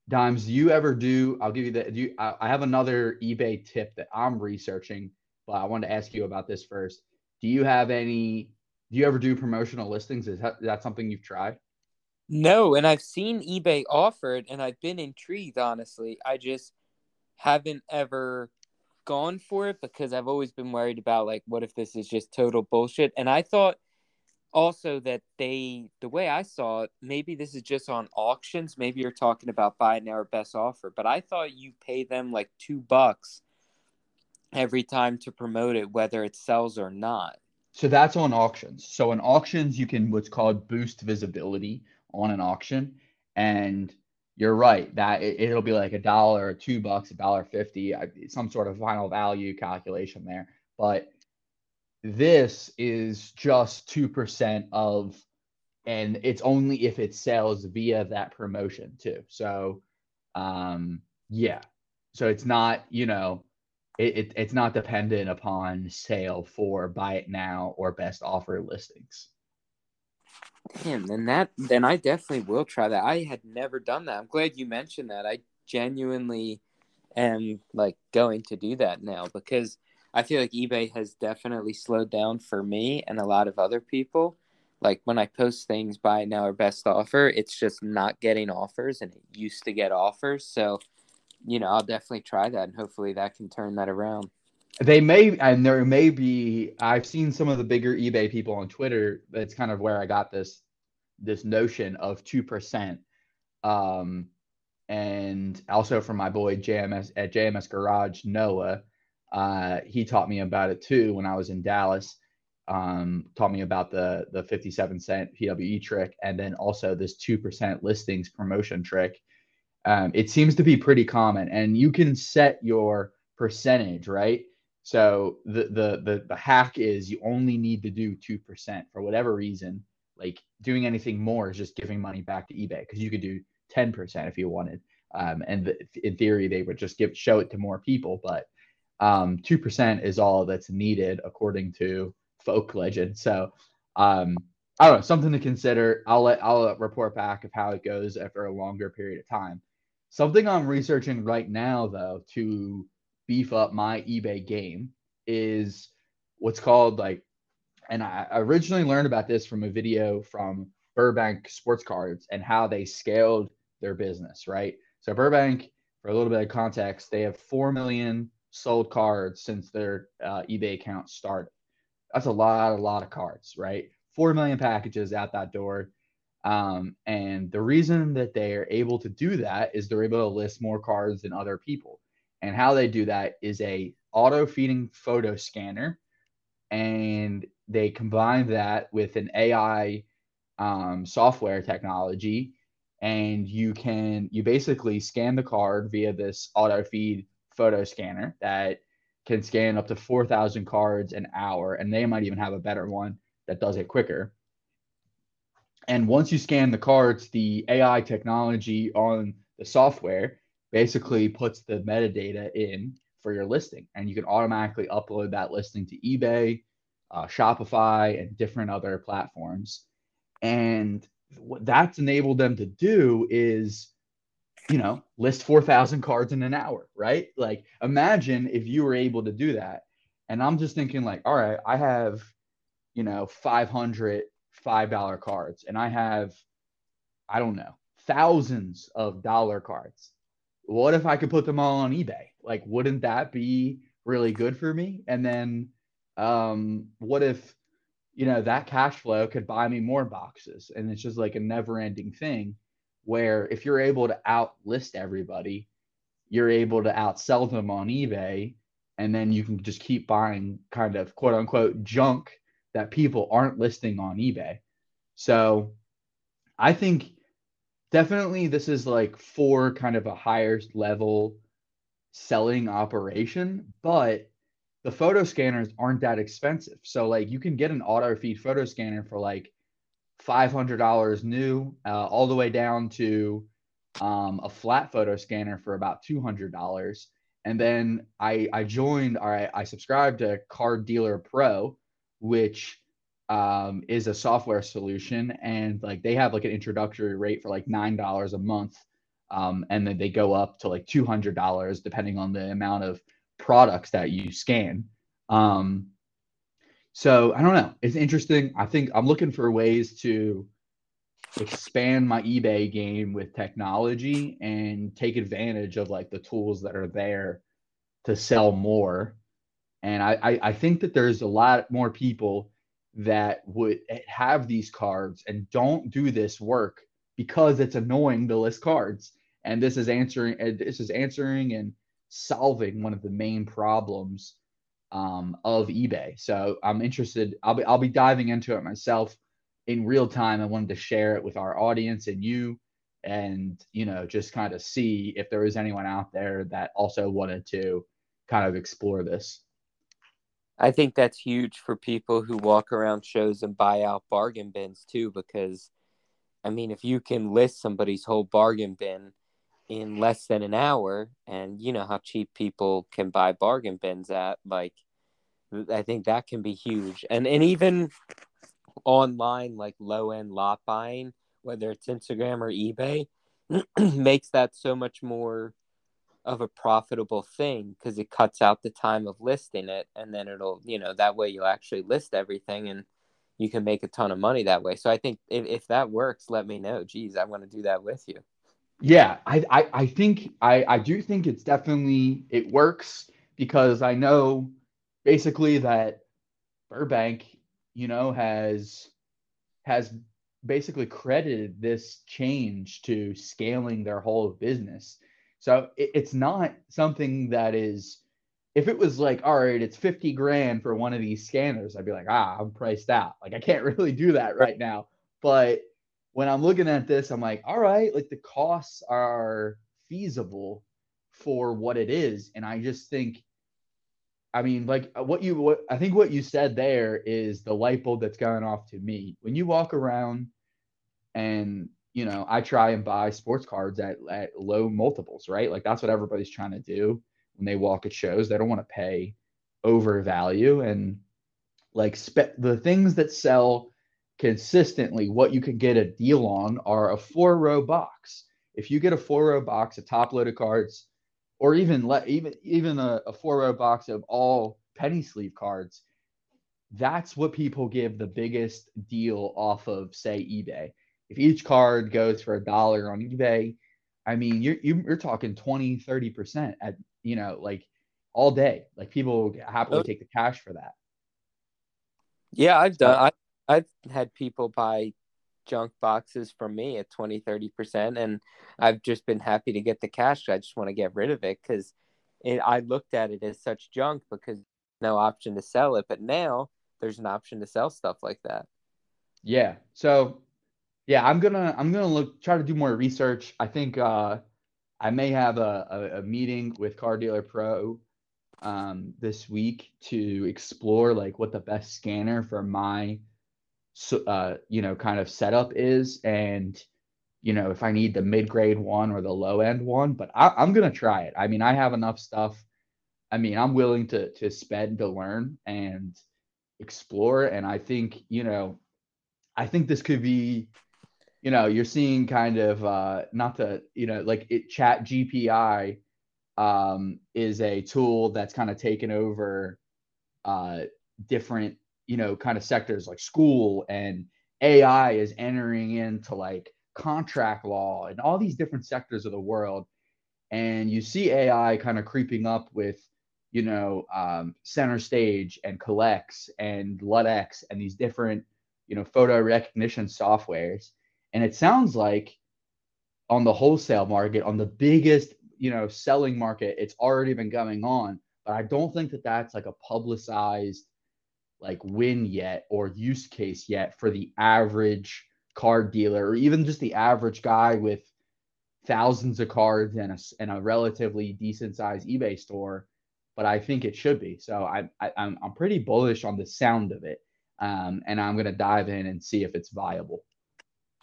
Dimes, do you ever do? I'll give you the. Do you, I, I have another eBay tip that I'm researching, but I wanted to ask you about this first. Do you have any? Do you ever do promotional listings? Is that, is that something you've tried? No, and I've seen eBay offered, and I've been intrigued. Honestly, I just haven't ever gone for it because I've always been worried about like, what if this is just total bullshit? And I thought also that they the way i saw it maybe this is just on auctions maybe you're talking about buy now or best offer but i thought you pay them like two bucks every time to promote it whether it sells or not so that's on auctions so in auctions you can what's called boost visibility on an auction and you're right that it, will be like a dollar two bucks a dollar fifty some sort of final value calculation there but this is just 2% of, and it's only if it sells via that promotion too. So, um, yeah. So it's not, you know, it, it, it's not dependent upon sale for buy it now or best offer listings. Damn, then that then I definitely will try that. I had never done that. I'm glad you mentioned that. I genuinely am like going to do that now because I feel like eBay has definitely slowed down for me and a lot of other people. Like when I post things buy it now or best offer, it's just not getting offers and it used to get offers. So, you know, I'll definitely try that and hopefully that can turn that around. They may, and there may be, I've seen some of the bigger eBay people on Twitter. That's kind of where I got this, this notion of 2%. Um, and also from my boy JMS at JMS Garage, Noah uh, he taught me about it too when I was in Dallas. Um, taught me about the the 57 cent PWE trick, and then also this two percent listings promotion trick. Um, it seems to be pretty common, and you can set your percentage, right? So the the the, the hack is you only need to do two percent for whatever reason. Like doing anything more is just giving money back to eBay because you could do ten percent if you wanted. Um, and the, in theory, they would just give show it to more people, but um, two percent is all that's needed according to folk legend. So um, I don't know, something to consider. I'll let I'll report back of how it goes after a longer period of time. Something I'm researching right now, though, to beef up my eBay game is what's called like, and I originally learned about this from a video from Burbank Sports Cards and how they scaled their business, right? So Burbank, for a little bit of context, they have four million sold cards since their uh, eBay account started. That's a lot, a lot of cards, right? Four million packages out that door. Um, and the reason that they are able to do that is they're able to list more cards than other people. And how they do that is a auto feeding photo scanner, and they combine that with an AI um, software technology, and you can you basically scan the card via this auto feed photo scanner that can scan up to 4,000 cards an hour, and they might even have a better one that does it quicker. And once you scan the cards, the AI technology on the software basically puts the metadata in for your listing, and you can automatically upload that listing to eBay, uh, Shopify, and different other platforms. And what that's enabled them to do is you know, list 4,000 cards in an hour, right? Like, imagine if you were able to do that. And I'm just thinking, like, all right, I have, you know, 500 $5 cards, and I have, I don't know, thousands of dollar cards. What if I could put them all on eBay? Like, wouldn't that be really good for me? And then, um, what if, you know, that cash flow could buy me more boxes? And it's just like a never ending thing where if you're able to outlist everybody, you're able to outsell them on eBay, and then you can just keep buying kind of quote unquote junk that people aren't listing on eBay. So I think definitely this is like for kind of a higher level selling operation, but the photo scanners aren't that expensive. So like you can get an auto feed photo scanner for like $500 new, uh, all the way down to um, a flat photo scanner for about $200. And then I, I joined, I, I subscribed to Card Dealer Pro, which um, is a software solution. And like they have like an introductory rate for like $9 a month. Um, and then they go up to like $200 depending on the amount of products that you scan. Um, so I don't know. It's interesting. I think I'm looking for ways to expand my eBay game with technology and take advantage of like the tools that are there to sell more. And I, I, I think that there's a lot more people that would have these cards and don't do this work because it's annoying to list cards. And this is answering this is answering and solving one of the main problems um, of eBay. So I'm interested. I'll be I'll be diving into it myself in real time. I wanted to share it with our audience and you, and you know just kind of see if there is anyone out there that also wanted to kind of explore this. I think that's huge for people who walk around shows and buy out bargain bins too, because I mean, if you can list somebody's whole bargain bin in less than an hour and you know how cheap people can buy bargain bins at like i think that can be huge. And and even online like low end lot buying whether it's instagram or ebay makes that so much more of a profitable thing because it cuts out the time of listing it and then it'll you know that way you'll actually list everything and you can make a ton of money that way. So i think if, if that works let me know. Geez i want to do that with you. Yeah, I, I, I think I, I do think it's definitely it works because I know basically that Burbank, you know, has has basically credited this change to scaling their whole business. So it, it's not something that is if it was like, all right, it's 50 grand for one of these scanners, I'd be like, ah, I'm priced out. Like I can't really do that right now. But when I'm looking at this, I'm like, all right, like the costs are feasible for what it is. And I just think, I mean, like what you, what I think what you said there is the light bulb that's going off to me. When you walk around and, you know, I try and buy sports cards at, at low multiples, right? Like that's what everybody's trying to do when they walk at shows. They don't want to pay over value. And like spe- the things that sell consistently, what you can get a deal on are a four row box. If you get a four row box of top loaded cards, or even let even even a, a four row box of all penny sleeve cards, that's what people give the biggest deal off of, say, eBay. If each card goes for a dollar on eBay, I mean, you're, you're talking 20, 30% at, you know, like all day. Like people happily oh. take the cash for that. Yeah, I've done, uh, I, I've had people buy junk boxes from me at 20 30% and i've just been happy to get the cash i just want to get rid of it because i looked at it as such junk because no option to sell it but now there's an option to sell stuff like that yeah so yeah i'm gonna i'm gonna look try to do more research i think uh i may have a, a, a meeting with Card Dealer Pro um this week to explore like what the best scanner for my so, uh, you know, kind of setup is, and you know, if I need the mid grade one or the low end one, but I, I'm gonna try it. I mean, I have enough stuff. I mean, I'm willing to to spend to learn and explore, and I think you know, I think this could be, you know, you're seeing kind of uh, not to you know, like it ChatGPT um, is a tool that's kind of taken over uh, different you know, kind of sectors like school and AI is entering into like contract law and all these different sectors of the world. And you see AI kind of creeping up with, you know, um, center stage and CollX and Ludex and these different, you know, photo recognition softwares. And it sounds like on the wholesale market, on the biggest, you know, selling market, it's already been going on. But I don't think that that's like a publicized like win yet or use case yet for the average card dealer or even just the average guy with thousands of cards and a, and a relatively decent sized eBay store. But I think it should be. So I, I I'm I'm pretty bullish on the sound of it, um, and I'm gonna dive in and see if it's viable.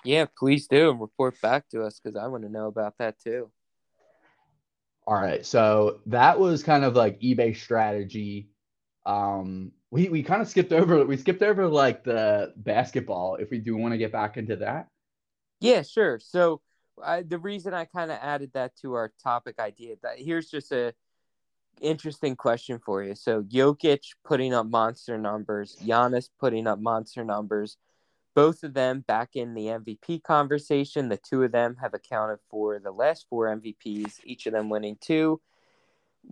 Yeah, please do and report back to us because I want to know about that too. All right, so that was kind of like eBay strategy. Um, we we kind of skipped over we skipped over like the basketball if we do want to get back into that yeah sure so I, the reason i kind of added that to our topic idea that here's just a interesting question for you so Jokic putting up monster numbers Giannis putting up monster numbers both of them back in the MVP conversation the two of them have accounted for the last four MVPs each of them winning two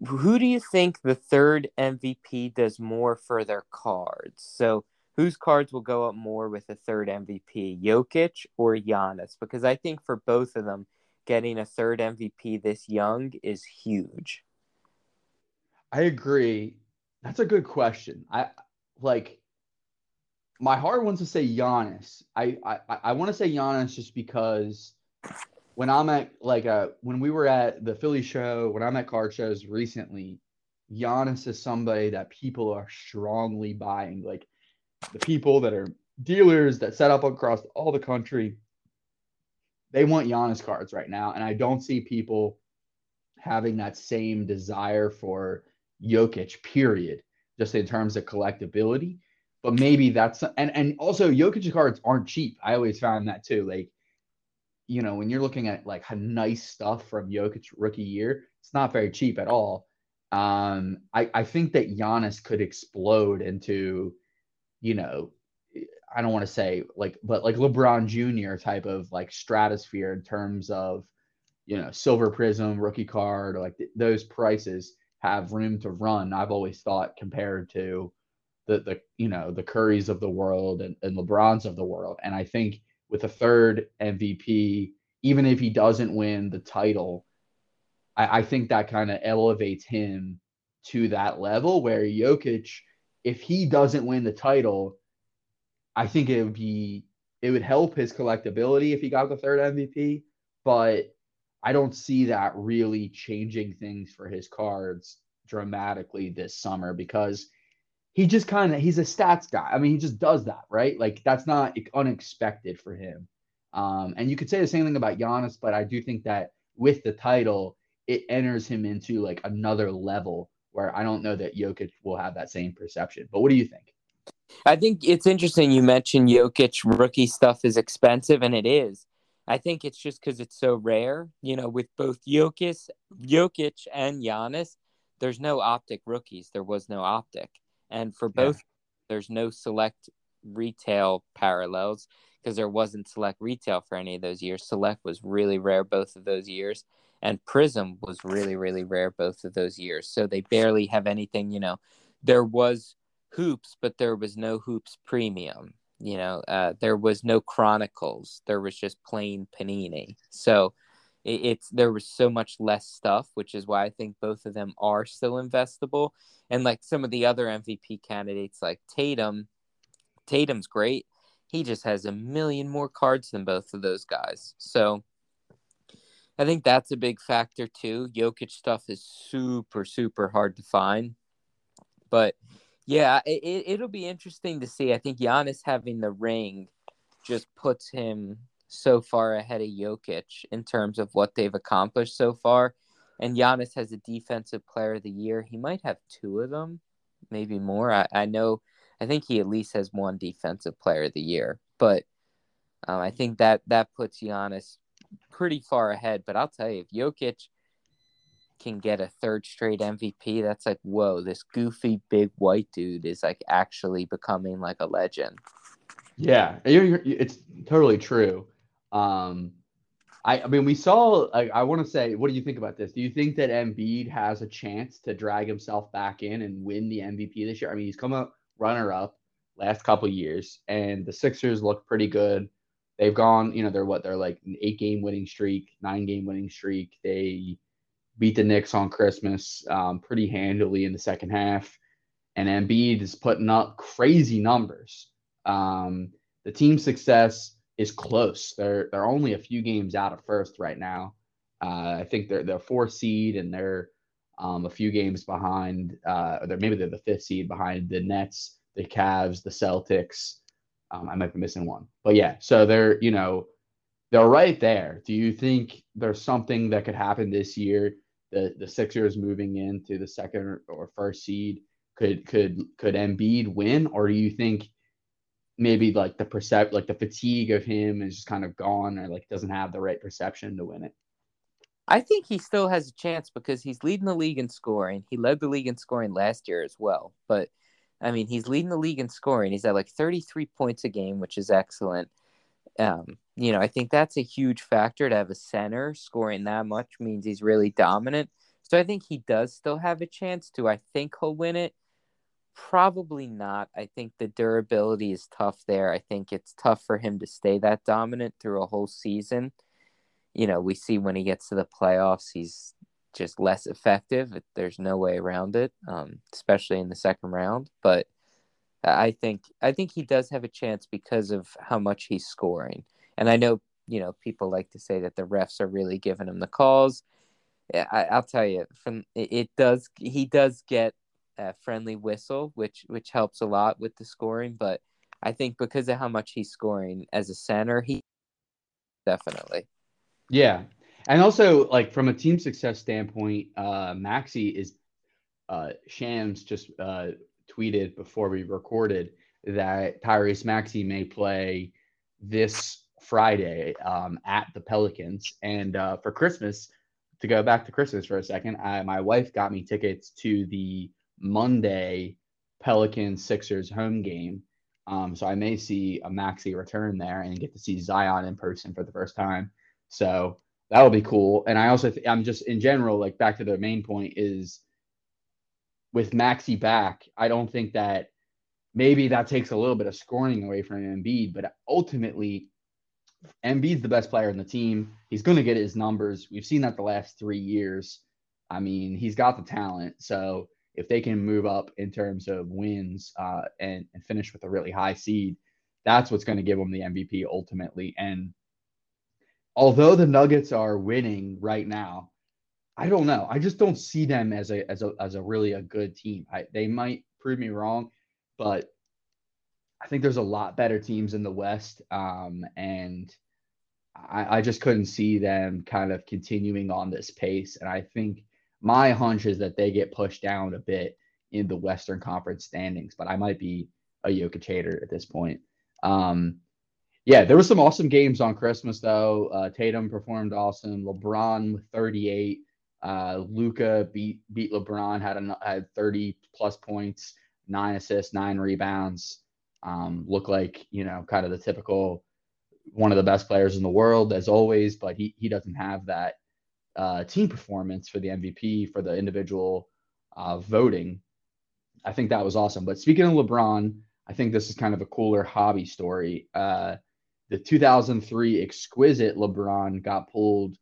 who do you think the third MVP does more for their cards? So, whose cards will go up more with the third MVP, Jokic or Giannis? Because I think for both of them, getting a third MVP this young is huge. I agree. That's a good question. I like my heart wants to say Giannis. I I, I want to say Giannis just because when I'm at like a uh, when we were at the Philly show, when I'm at card shows recently, Giannis is somebody that people are strongly buying. Like the people that are dealers that set up across all the country, they want Giannis cards right now. And I don't see people having that same desire for Jokic, period, just in terms of collectability. But maybe that's and and also Jokic cards aren't cheap. I always found that too. Like you know, when you're looking at like nice stuff from Jokic rookie year, it's not very cheap at all. Um, I, I think that Giannis could explode into, you know, I don't want to say like, but like LeBron Jr. type of like stratosphere in terms of, you know, silver Prizm rookie card, like th- those prices have room to run. I've always thought compared to the the you know the Currys of the world and, and LeBrons of the world, and I think with a third MVP, even if he doesn't win the title, I, I think that kind of elevates him to that level where Jokic, if he doesn't win the title, I think it would be it would help his collectability if he got the third MVP. But I don't see that really changing things for his cards dramatically this summer because he just kind of he's a stats guy. I mean, he just does that, right? Like that's not unexpected for him. Um, and you could say the same thing about Giannis, but I do think that with the title, it enters him into like another level where I don't know that Jokic will have that same perception. But what do you think? I think it's interesting you mentioned Jokic rookie stuff is expensive, and it is. I think it's just because it's so rare. You know, with both Jokic, Jokic and Giannis, there's no optic rookies. There was no optic. And for both, yeah. there's no select retail parallels because there wasn't select retail for any of those years. Select was really rare both of those years, and Prizm was really, really rare both of those years. So they barely have anything, you know. There was hoops, but there was no hoops premium. You know, uh, there was no Chronicles. There was just plain Panini. So it, it's there was so much less stuff, which is why I think both of them are still investable. And like some of the other MVP candidates, like Tatum, Tatum's great. He just has a million more cards than both of those guys. So I think that's a big factor too. Jokic stuff is super, super hard to find. But yeah, it, it'll be interesting to see. I think Giannis having the ring just puts him so far ahead of Jokic in terms of what they've accomplished so far. And Giannis has a defensive player of the year. He might have two of them, maybe more. I, I know, I think he at least has one defensive player of the year. But um, I think that that puts Giannis pretty far ahead. But I'll tell you, if Jokic can get a third straight MVP, that's like, whoa, this goofy big white dude is like actually becoming like a legend. Yeah, it's totally true. Um, I, I mean, we saw. I, I want to say, what do you think about this? Do you think that Embiid has a chance to drag himself back in and win the MVP this year? I mean, he's come up runner up last couple years, and the Sixers look pretty good. They've gone, you know, they're what they're like an eight game winning streak, nine game winning streak. They beat the Knicks on Christmas um, pretty handily in the second half, and Embiid is putting up crazy numbers. Um, the team success is close. They're they're only a few games out of first right now. Uh, I think they're they're four seed and they're um, a few games behind. Uh, or they're maybe they're the fifth seed behind the Nets, the Cavs, the Celtics. Um, I might be missing one, but yeah. So they're you know they're right there. Do you think there's something that could happen this year? The the Sixers moving into the second or first seed could could could Embiid win, or do you think maybe like the percept like the fatigue of him is just kind of gone or like doesn't have the right perception to win it. I think he still has a chance because he's leading the league in scoring. He led the league in scoring last year as well. But I mean, he's leading the league in scoring. He's at like 33 points a game, which is excellent. Um, you know, I think that's a huge factor to have a center scoring that much means he's really dominant. So I think he does still have a chance to. I think he'll win it. Probably not. I think the durability is tough there. I think it's tough for him to stay that dominant through a whole season. You know, we see when he gets to the playoffs, he's just less effective. There's no way around it, um, especially in the second round. But I think I think he does have a chance because of how much he's scoring. And I know you know people like to say that the refs are really giving him the calls. I, will tell you, from it, it does he does get friendly whistle, which which helps a lot with the scoring. But I think because of how much he's scoring as a center, he definitely. Yeah, and also like from a team success standpoint, uh, Maxey is uh, Shams just uh, tweeted before we recorded that Tyrese Maxey may play this Friday um, at the Pelicans, and uh, for Christmas. To go back to Christmas for a second, I, my wife got me tickets to the Monday Pelicans Sixers home game. Um, so I may see a Maxey return there and get to see Zion in person for the first time. So that will be cool. And I also, th- I'm just in general, like back to the main point is with Maxey back, I don't think that maybe that takes a little bit of scoring away from Embiid, but ultimately, Embiid's the best player in the team. He's going to get his numbers. We've seen that the last three years. I mean, he's got the talent. So if they can move up in terms of wins uh, and, and finish with a really high seed, that's what's going to give them the MVP ultimately. And although the Nuggets are winning right now, I don't know. I just don't see them as a as a as a really a good team. I, they might prove me wrong, but I think there's a lot better teams in the West, um, and I, I just couldn't see them kind of continuing on this pace. And I think my hunch is that they get pushed down a bit in the Western Conference standings, but I might be a Jokic hater at this point. Um, yeah, there were some awesome games on Christmas though. Uh, Tatum performed awesome. LeBron with 38. Uh, Luka beat beat LeBron had a, had 30 plus points, nine assists, nine rebounds. Um, looked like you know kind of the typical one of the best players in the world as always, but he he doesn't have that uh, team performance for the MVP for the individual uh, voting. I think that was awesome. But speaking of LeBron, I think this is kind of a cooler hobby story. Uh, the 2003 exquisite LeBron got pulled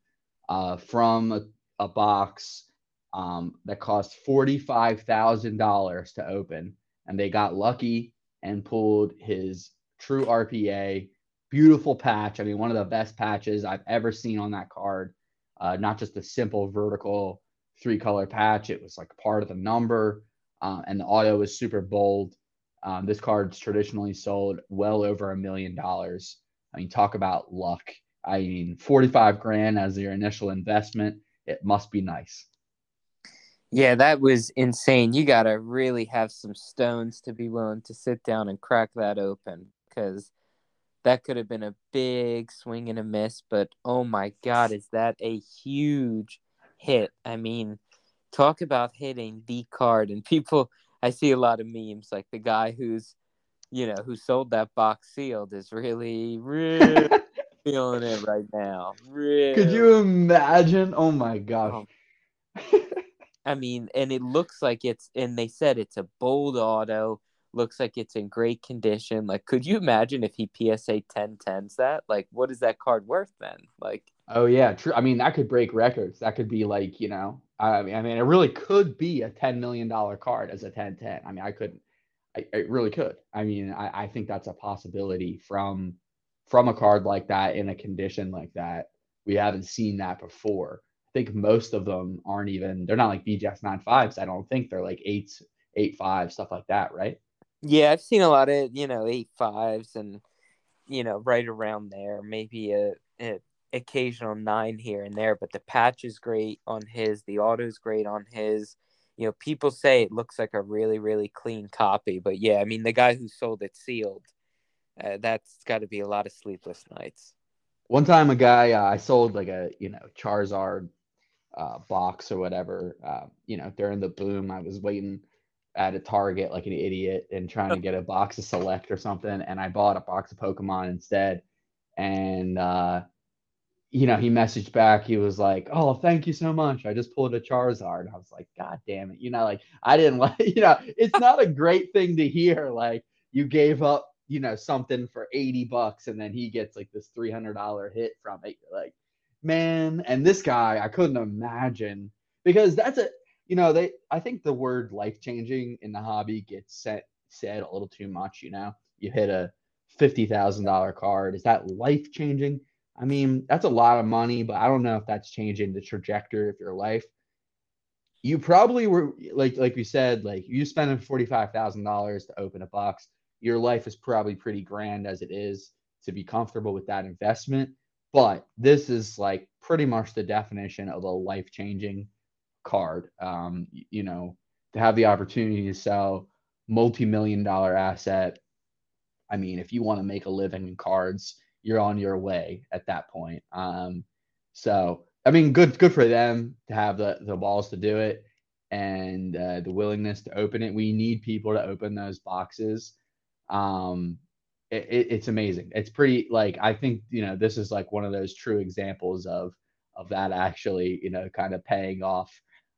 uh, from a, a box um, that cost $45,000 to open. And they got lucky and pulled his true RPA. Beautiful patch. I mean, one of the best patches I've ever seen on that card. Uh, not just a simple vertical three color patch, it was like part of the number. Uh, and the auto was super bold. Um, this card's traditionally sold well over a million dollars. I mean, talk about luck. I mean, 45 grand as your initial investment. It must be nice. Yeah, that was insane. You got to really have some stones to be willing to sit down and crack that open because that could have been a big swing and a miss. But oh my God, is that a huge hit? I mean, talk about hitting the card. And people, I see a lot of memes like the guy who's you know, who sold that box sealed is really, really feeling it right now. Really. Could you imagine? Oh my gosh. Oh. I mean, and it looks like it's, and they said it's a bold auto. Looks like it's in great condition. Like, could you imagine if he PSA 10 10s that? Like, what is that card worth then? Like, oh, yeah, true. I mean, that could break records. That could be like, you know, I mean, I mean, it really could be a $10 million card as a 10 10. I mean, I couldn't I, I really could. I mean, I, I think that's a possibility from from a card like that in a condition like that. We haven't seen that before. I think most of them aren't even. They're not like BGS nine fives. I don't think they're like eights, eight five stuff like that, right? Yeah, I've seen a lot of you know eight fives and you know right around there. Maybe a, a occasional nine here and there, but the patch is great on his. The auto's great on his you know, people say it looks like a really, really clean copy, but yeah, I mean, the guy who sold it sealed, uh, that's got to be a lot of sleepless nights. One time, a guy uh, I sold like a you know Charizard uh, box or whatever. Uh, you know, during the boom, I was waiting at a Target like an idiot and trying to get a box of Select or something, and I bought a box of Pokemon instead. And uh, you know, he messaged back. He was like, "Oh, thank you so much. I just pulled a Charizard." I was like, "God damn it!" You know, like I didn't like. You know, it's not a great thing to hear. Like you gave up, you know, something for eighty bucks, and then he gets like this three hundred dollar hit from it. like, man. And this guy, I couldn't imagine because that's a, you know, they. I think the word life changing in the hobby gets set said a little too much. You know, you hit a fifty thousand dollar card. Is that life changing? I mean, that's a lot of money, but I don't know if that's changing the trajectory of your life. You probably were like like we said, like you spending forty five thousand dollars to open a box. Your life is probably pretty grand as it is to be comfortable with that investment. But this is like pretty much the definition of a life changing card. Um, you know, to have the opportunity to sell multi million dollar asset. I mean, if you want to make a living in cards, you're on your way at that point. Um, so I mean, good good for them to have the the balls to do it and uh, the willingness to open it. We need people to open those boxes. Um, it, it, it's amazing. It's pretty like I think you know this is like one of those true examples of of that actually you know kind of paying off.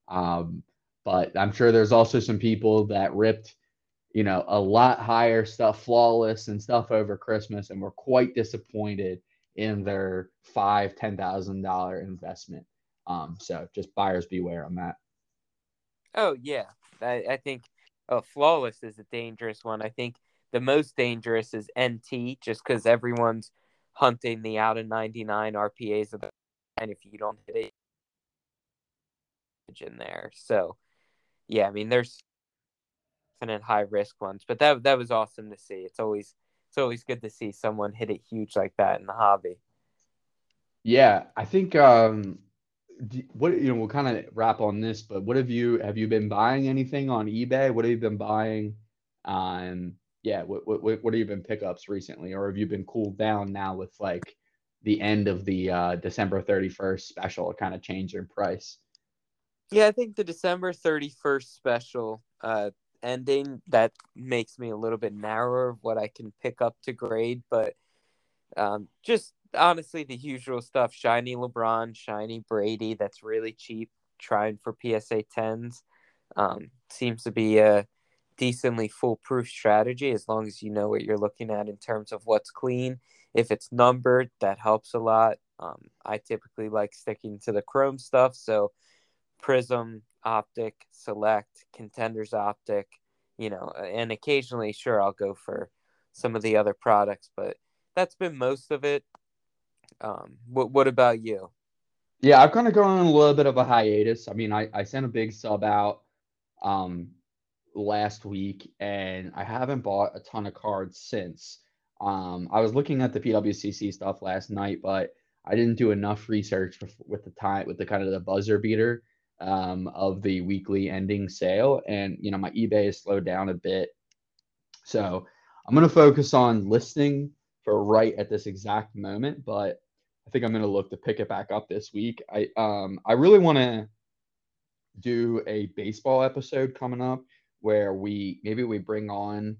Um, but I'm sure there's also some people that ripped you know, a lot higher stuff, flawless and stuff over Christmas, and were quite disappointed in their five, ten thousand dollar investment. Um, so just buyers beware on that. Oh yeah, I, I think oh, flawless is a dangerous one. I think the most dangerous is NT, just because everyone's hunting the out of 99 RPAs of the and if you don't hit it in there. So yeah, I mean there's definite high risk ones, but that that was awesome to see. It's always it's always good to see someone hit it huge like that in the hobby. Yeah, I think um what you know we'll kind of wrap on this, but what have you have you been buying anything on eBay? What have you been buying? Um yeah, what what what have you been pickups recently, or have you been cooled down now with like the end of the uh, December thirty first special kind of change in price? Yeah, I think the December thirty first special uh, ending that makes me a little bit narrower of what I can pick up to grade, but um, just honestly the usual stuff: shiny LeBron, shiny Brady. That's really cheap. Trying for PSA tens um, seems to be a decently foolproof strategy as long as you know what you're looking at in terms of what's clean. If it's numbered, that helps a lot. Um, I typically like sticking to the chrome stuff, so Prizm, Optic, Select, Contenders Optic, you know, and occasionally, sure, I'll go for some of the other products, but that's been most of it. Um, what what about you? Yeah, I've kind of gone on a little bit of a hiatus. I mean, I, I sent a big sub out um last week and I haven't bought a ton of cards since. Um, I was looking at the PWCC stuff last night, but I didn't do enough research with the time with the kind of the buzzer beater um, of the weekly ending sale, and you know my eBay has slowed down a bit, so I'm gonna focus on listing for right at this exact moment. But I think I'm gonna look to pick it back up this week. I um I really want to do a baseball episode coming up where we maybe we bring on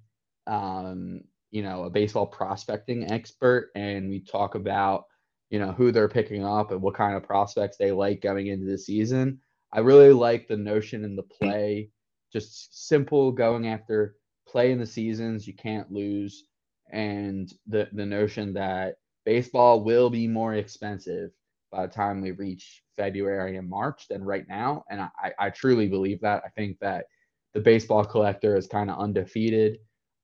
um you know a baseball prospecting expert and we talk about you know who they're picking up and what kind of prospects they like going into the season I really like the notion in the play, just simple going after play in the seasons. You can't lose, and the the notion that baseball will be more expensive by the time we reach February and March than right now. And I, I truly believe that. I think that the baseball collector is kind of undefeated.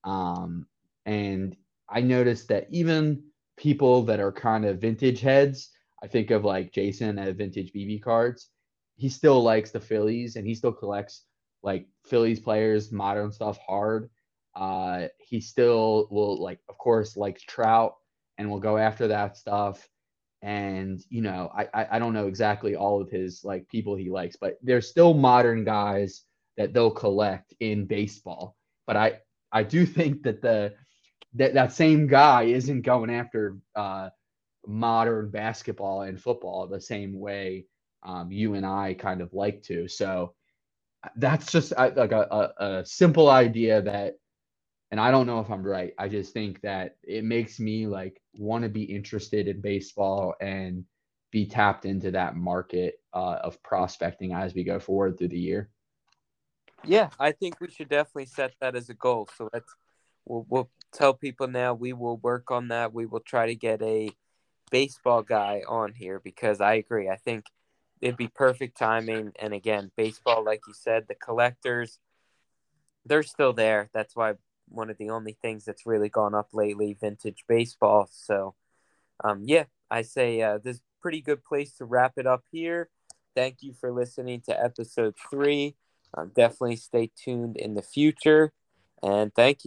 Um, and I noticed that even people that are kind of vintage heads, I think of like Jason at vintage BB cards, he still likes the Phillies and he still collects like Phillies players, modern stuff hard. Uh, he still will like, of course, likes Trout and will go after that stuff. And you know, I, I I don't know exactly all of his like people he likes, but there's still modern guys that they'll collect in baseball. But I I do think that the that that same guy isn't going after uh, modern basketball and football the same way um, you and I kind of like to. So that's just like a, a, a simple idea that, and I don't know if I'm right. I just think that it makes me like want to be interested in baseball and be tapped into that market uh, of prospecting as we go forward through the year. Yeah, I think we should definitely set that as a goal. So let's we'll, we'll tell people now we will work on that. We will try to get a baseball guy on here because I agree. I think it'd be perfect timing. And again, baseball, like you said, the collectors, they're still there. That's why one of the only things that's really gone up lately, vintage baseball. So, um, yeah, I say uh, this pretty good place to wrap it up here. Thank you for listening to episode three. Um, definitely stay tuned in the future. And thank you.